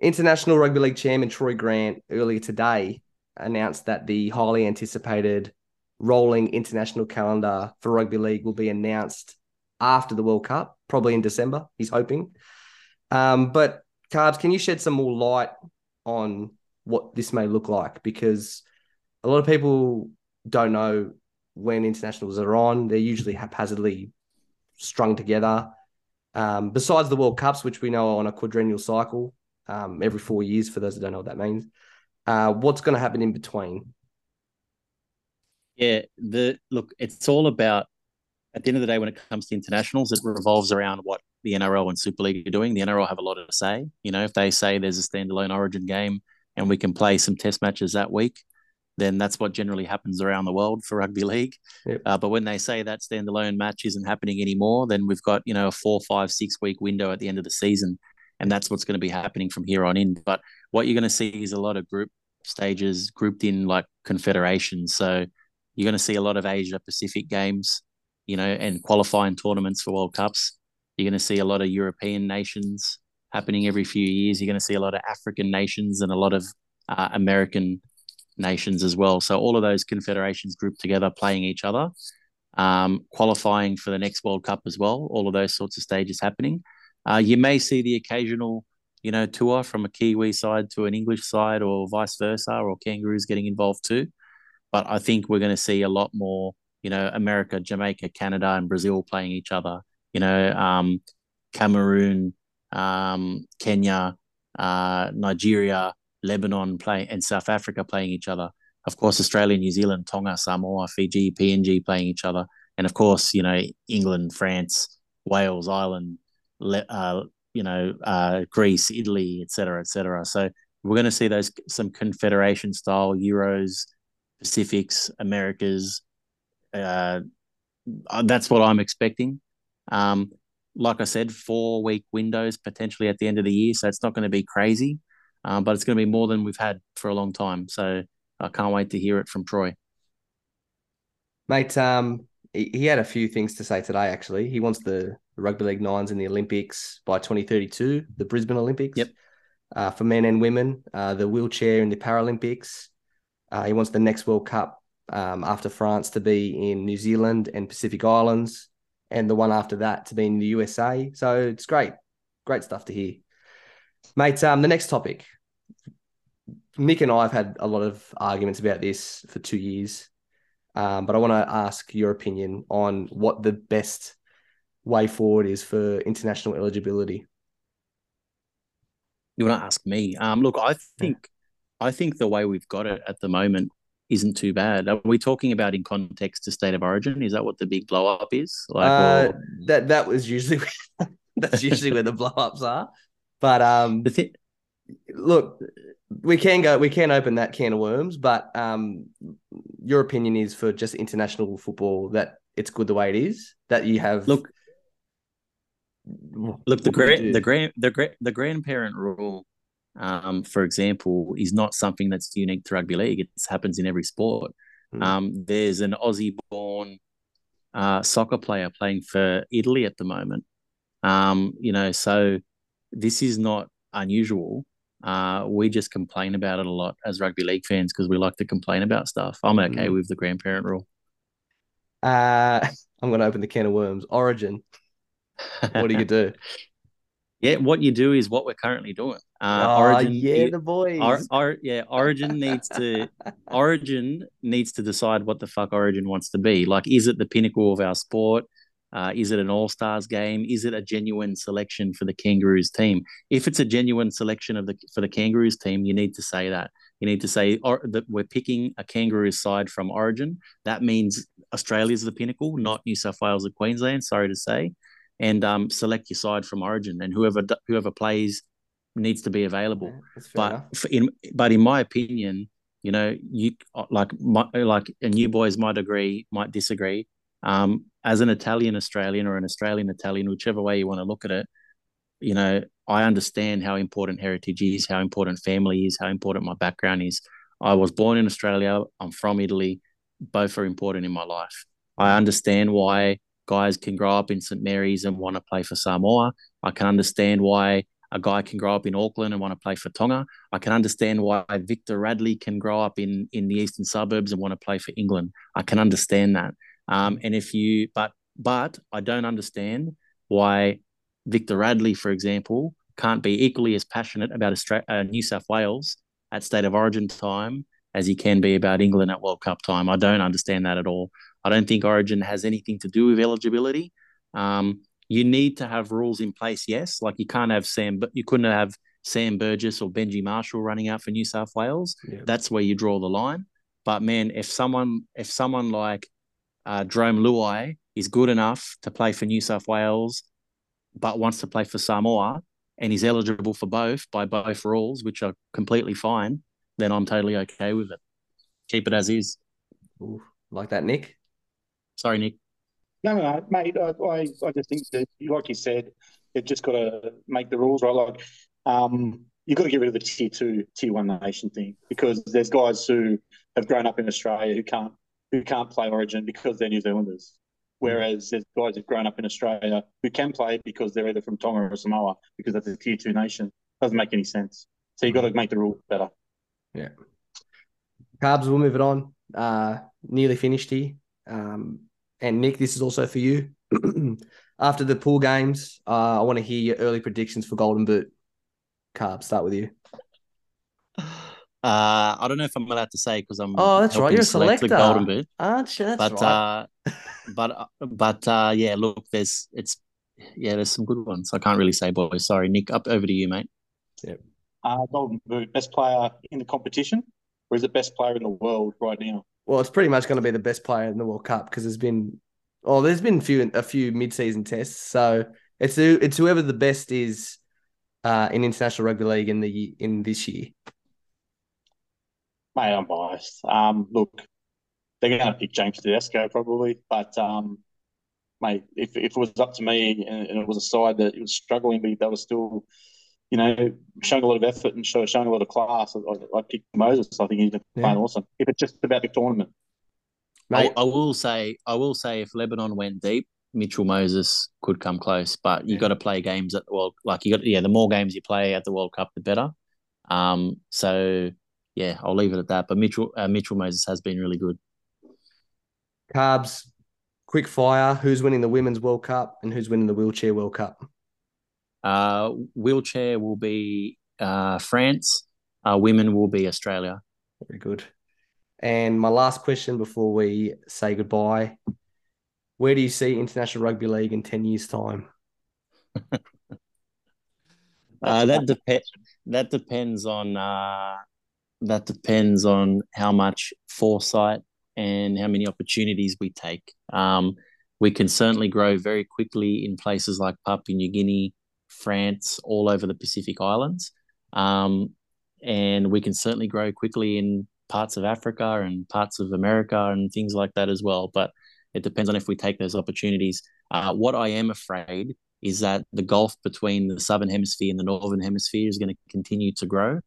International Rugby League chairman Troy Grant earlier today announced that the highly anticipated rolling international calendar for rugby league will be announced after the World Cup, probably in December. He's hoping. Um, but Carbs, can you shed some more light on what this may look like? Because a lot of people don't know when internationals are on. They're usually haphazardly strung together. Um, besides the World Cups, which we know are on a quadrennial cycle um, every four years, for those that don't know what that means, uh, what's going to happen in between? Yeah, the look, it's all about at the end of the day when it comes to internationals, it revolves around what the NRL and Super League are doing. The NRL have a lot to say. You know, if they say there's a standalone Origin game and we can play some Test matches that week, then that's what generally happens around the world for rugby league. Yep. Uh, but when they say that standalone match isn't happening anymore, then we've got you know a four, five, six week window at the end of the season, and that's what's going to be happening from here on in. But what you're going to see is a lot of group stages grouped in like confederations. So you're going to see a lot of Asia Pacific games, you know, and qualifying tournaments for World Cups. You're going to see a lot of European nations happening every few years. You're going to see a lot of African nations and a lot of uh, American nations as well. So all of those confederations grouped together playing each other, um, qualifying for the next World Cup as well. All of those sorts of stages happening. Uh, you may see the occasional, you know, tour from a Kiwi side to an English side, or vice versa, or Kangaroos getting involved too. But I think we're going to see a lot more, you know, America, Jamaica, Canada, and Brazil playing each other. You know, um, Cameroon, um, Kenya, uh, Nigeria, Lebanon playing and South Africa playing each other. Of course, Australia, New Zealand, Tonga, Samoa, Fiji, PNG playing each other, and of course, you know England, France, Wales, Ireland, uh, you know uh, Greece, Italy, etc., etc. So we're going to see those some confederation style Euros, Pacifics, Americas. Uh, uh, that's what I'm expecting. Um, like I said, four week windows potentially at the end of the year, so it's not going to be crazy um, but it's going to be more than we've had for a long time. So I can't wait to hear it from Troy. Mate, um, he, had a few things to say today, actually. He wants the, the Rugby League Nines in the Olympics by 2032, the Brisbane Olympics. Yep. Uh, for men and women, uh, the wheelchair in the Paralympics. Uh, he wants the next World Cup um, after France to be in New Zealand and Pacific Islands, and the one after that to be in the USA. So it's great, great stuff to hear. Mate, um, the next topic. Nick and I have had a lot of arguments about this for two years, um, but I want to ask your opinion on what the best way forward is for international eligibility. You want to ask me? Um, look, I think. I think the way we've got it at the moment isn't too bad. Are we talking about in context to state of origin? Is that what the big blow up is? Like, uh, or... that that was usually that's usually where the blow ups are. But um, the look, we can go, we can open that can of worms. But um, your opinion is for just international football that it's good the way it is. That you have look, look the grand, the grand, the grand, the grandparent rule. Um, for example, is not something that's unique to rugby league. It happens in every sport. Mm. Um, there's an Aussie-born uh, soccer player playing for Italy at the moment. Um, you know, so this is not unusual. Uh, we just complain about it a lot as rugby league fans because we like to complain about stuff. I'm okay mm. with the grandparent rule. Uh, I'm going to open the can of worms. Origin. What do you do? yeah, what you do is what we're currently doing. Uh, oh, Origin, yeah, the boys. Or, or, yeah, Origin needs to Origin needs to decide what the fuck Origin wants to be. Like, is it the pinnacle of our sport? Uh, is it an All Stars game? Is it a genuine selection for the Kangaroos team? If it's a genuine selection of the for the Kangaroos team, you need to say that. You need to say or, that we're picking a Kangaroos side from Origin. That means Australia's the pinnacle, not New South Wales or Queensland. Sorry to say, and um, select your side from Origin, and whoever whoever plays needs to be available. Yeah, but for, in but in my opinion, you know, you like my, like and you boys might agree, might disagree um, as an Italian Australian or an Australian Italian, whichever way you want to look at it, you know, I understand how important heritage is, how important family is, how important my background is. I was born in Australia. I'm from Italy. Both are important in my life. I understand why guys can grow up in St Mary's and want to play for Samoa. I can understand why a guy can grow up in Auckland and want to play for Tonga. I can understand why Victor Radley can grow up in in the eastern suburbs and want to play for England. I can understand that. Um, and if you, but but I don't understand why Victor Radley, for example, can't be equally as passionate about Austra- uh, New South Wales at State of Origin time as he can be about England at World Cup time. I don't understand that at all. I don't think Origin has anything to do with eligibility. Um, you need to have rules in place, yes. Like you can't have Sam, but you couldn't have Sam Burgess or Benji Marshall running out for New South Wales. Yeah. That's where you draw the line. But man, if someone if someone like uh, Jarome Luai is good enough to play for New South Wales, but wants to play for Samoa, and he's eligible for both by both rules, which are completely fine, then I'm totally okay with it. Keep it as is. Ooh, like that, Nick. Sorry, Nick. No, no, no, mate. I, I, I just think that, like you said, they've just got to make the rules right. Like, um, you've got to get rid of the tier two, tier one nation thing because there's guys who have grown up in Australia who can't who can't play Origin because they're New Zealanders. Whereas there's guys who've grown up in Australia who can play because they're either from Tonga or Samoa because that's a tier two nation. Doesn't make any sense. So you've got to make the rules better. Yeah. Carbs, we'll move it on. Uh, nearly finished here. Um, and Nick, this is also for you. After the pool games, uh, I want to hear your early predictions for Golden Boot. Carbs, start with you. Uh, I don't know if I'm allowed to say because I'm. Oh, that's right. You're a select the selector. Golden Boot. Aren't you? That's but right. uh, but uh, but uh, yeah, look, there's it's yeah, there's some good ones. I can't really say, boys. Sorry, Nick. Up over to you, mate. Uh, Golden Boot, best player in the competition, or is it best player in the world right now? well, it's pretty much going to be the best player in the World Cup because there's been, oh, there's been a few a few mid-season tests. So it's it's whoever the best is uh, in international rugby league in the in this year. Mate, I'm biased. Um, look, they're going to pick James Tedesco probably, but um, mate, if, if it was up to me and, and it was a side that was struggling, but they were still, you know, showing a lot of effort and show, showing a lot of class, I, I'd pick Moses. I think he's Yeah. playing awesome. If it's just about the tournament, I, Mate, I will say, I will say, if Lebanon went deep, Mitchell Moses could come close. But you Yeah. got to play games at the world. Like you got, yeah, the more games you play at the World Cup, the better. Um, so yeah, I'll leave it at that. But Mitchell, uh, Mitchell Moses has been really good. Carbs, quick fire. Who's winning the Women's World Cup and who's winning the Wheelchair World Cup? Uh, wheelchair will be uh, France. Uh, women will be Australia. Very good. And my last question before we say goodbye: Where do you see international rugby league in ten years' time? Uh, that depends. That depends on. That depends on how much foresight and how many opportunities we take. Um, we can certainly grow very quickly in places like Papua New Guinea, France, all over the Pacific Islands, um, and we can certainly grow quickly in parts of Africa and parts of America and things like that as well. But it depends on if we take those opportunities. Uh, what I am afraid is that the gulf between the southern hemisphere and the northern hemisphere is going to continue to grow.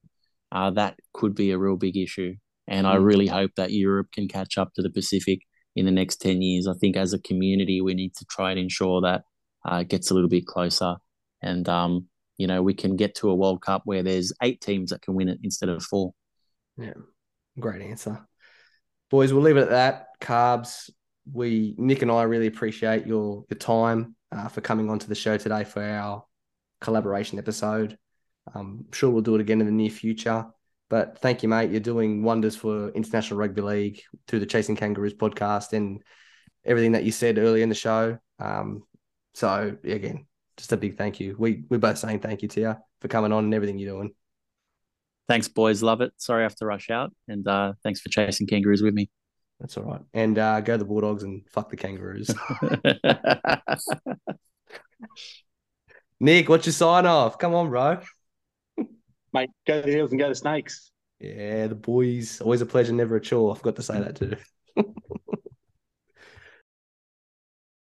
Uh, that could be a real big issue. And I really hope that Europe can catch up to the Pacific in the next 10 years. I think as a community, we need to try and ensure that uh, it gets a little bit closer. And, um, you know, we can get to a World Cup where there's eight teams that can win it instead of four. Yeah, Great answer. Boys, we'll leave it at that. Carbs, we Nick and I really appreciate your your time uh, for coming onto the show today for our collaboration episode. Um, I'm sure we'll do it again in the near future. But thank you, mate. You're doing wonders for International Rugby League through the Chasing Kangaroos podcast and everything that you said earlier in the show. Um, so again, just a big thank you. We we're both saying thank you to you for coming on and everything you're doing. Thanks, boys. Love it. Sorry I have to rush out. And uh, thanks for chasing kangaroos with me. That's all right. And uh, go the Bulldogs and fuck the Kangaroos. Nick, what's your sign off? Come on, bro. Mate, go to the hills and go to Snakes. Yeah, the boys. Always a pleasure, never a chore. I forgot to say that too.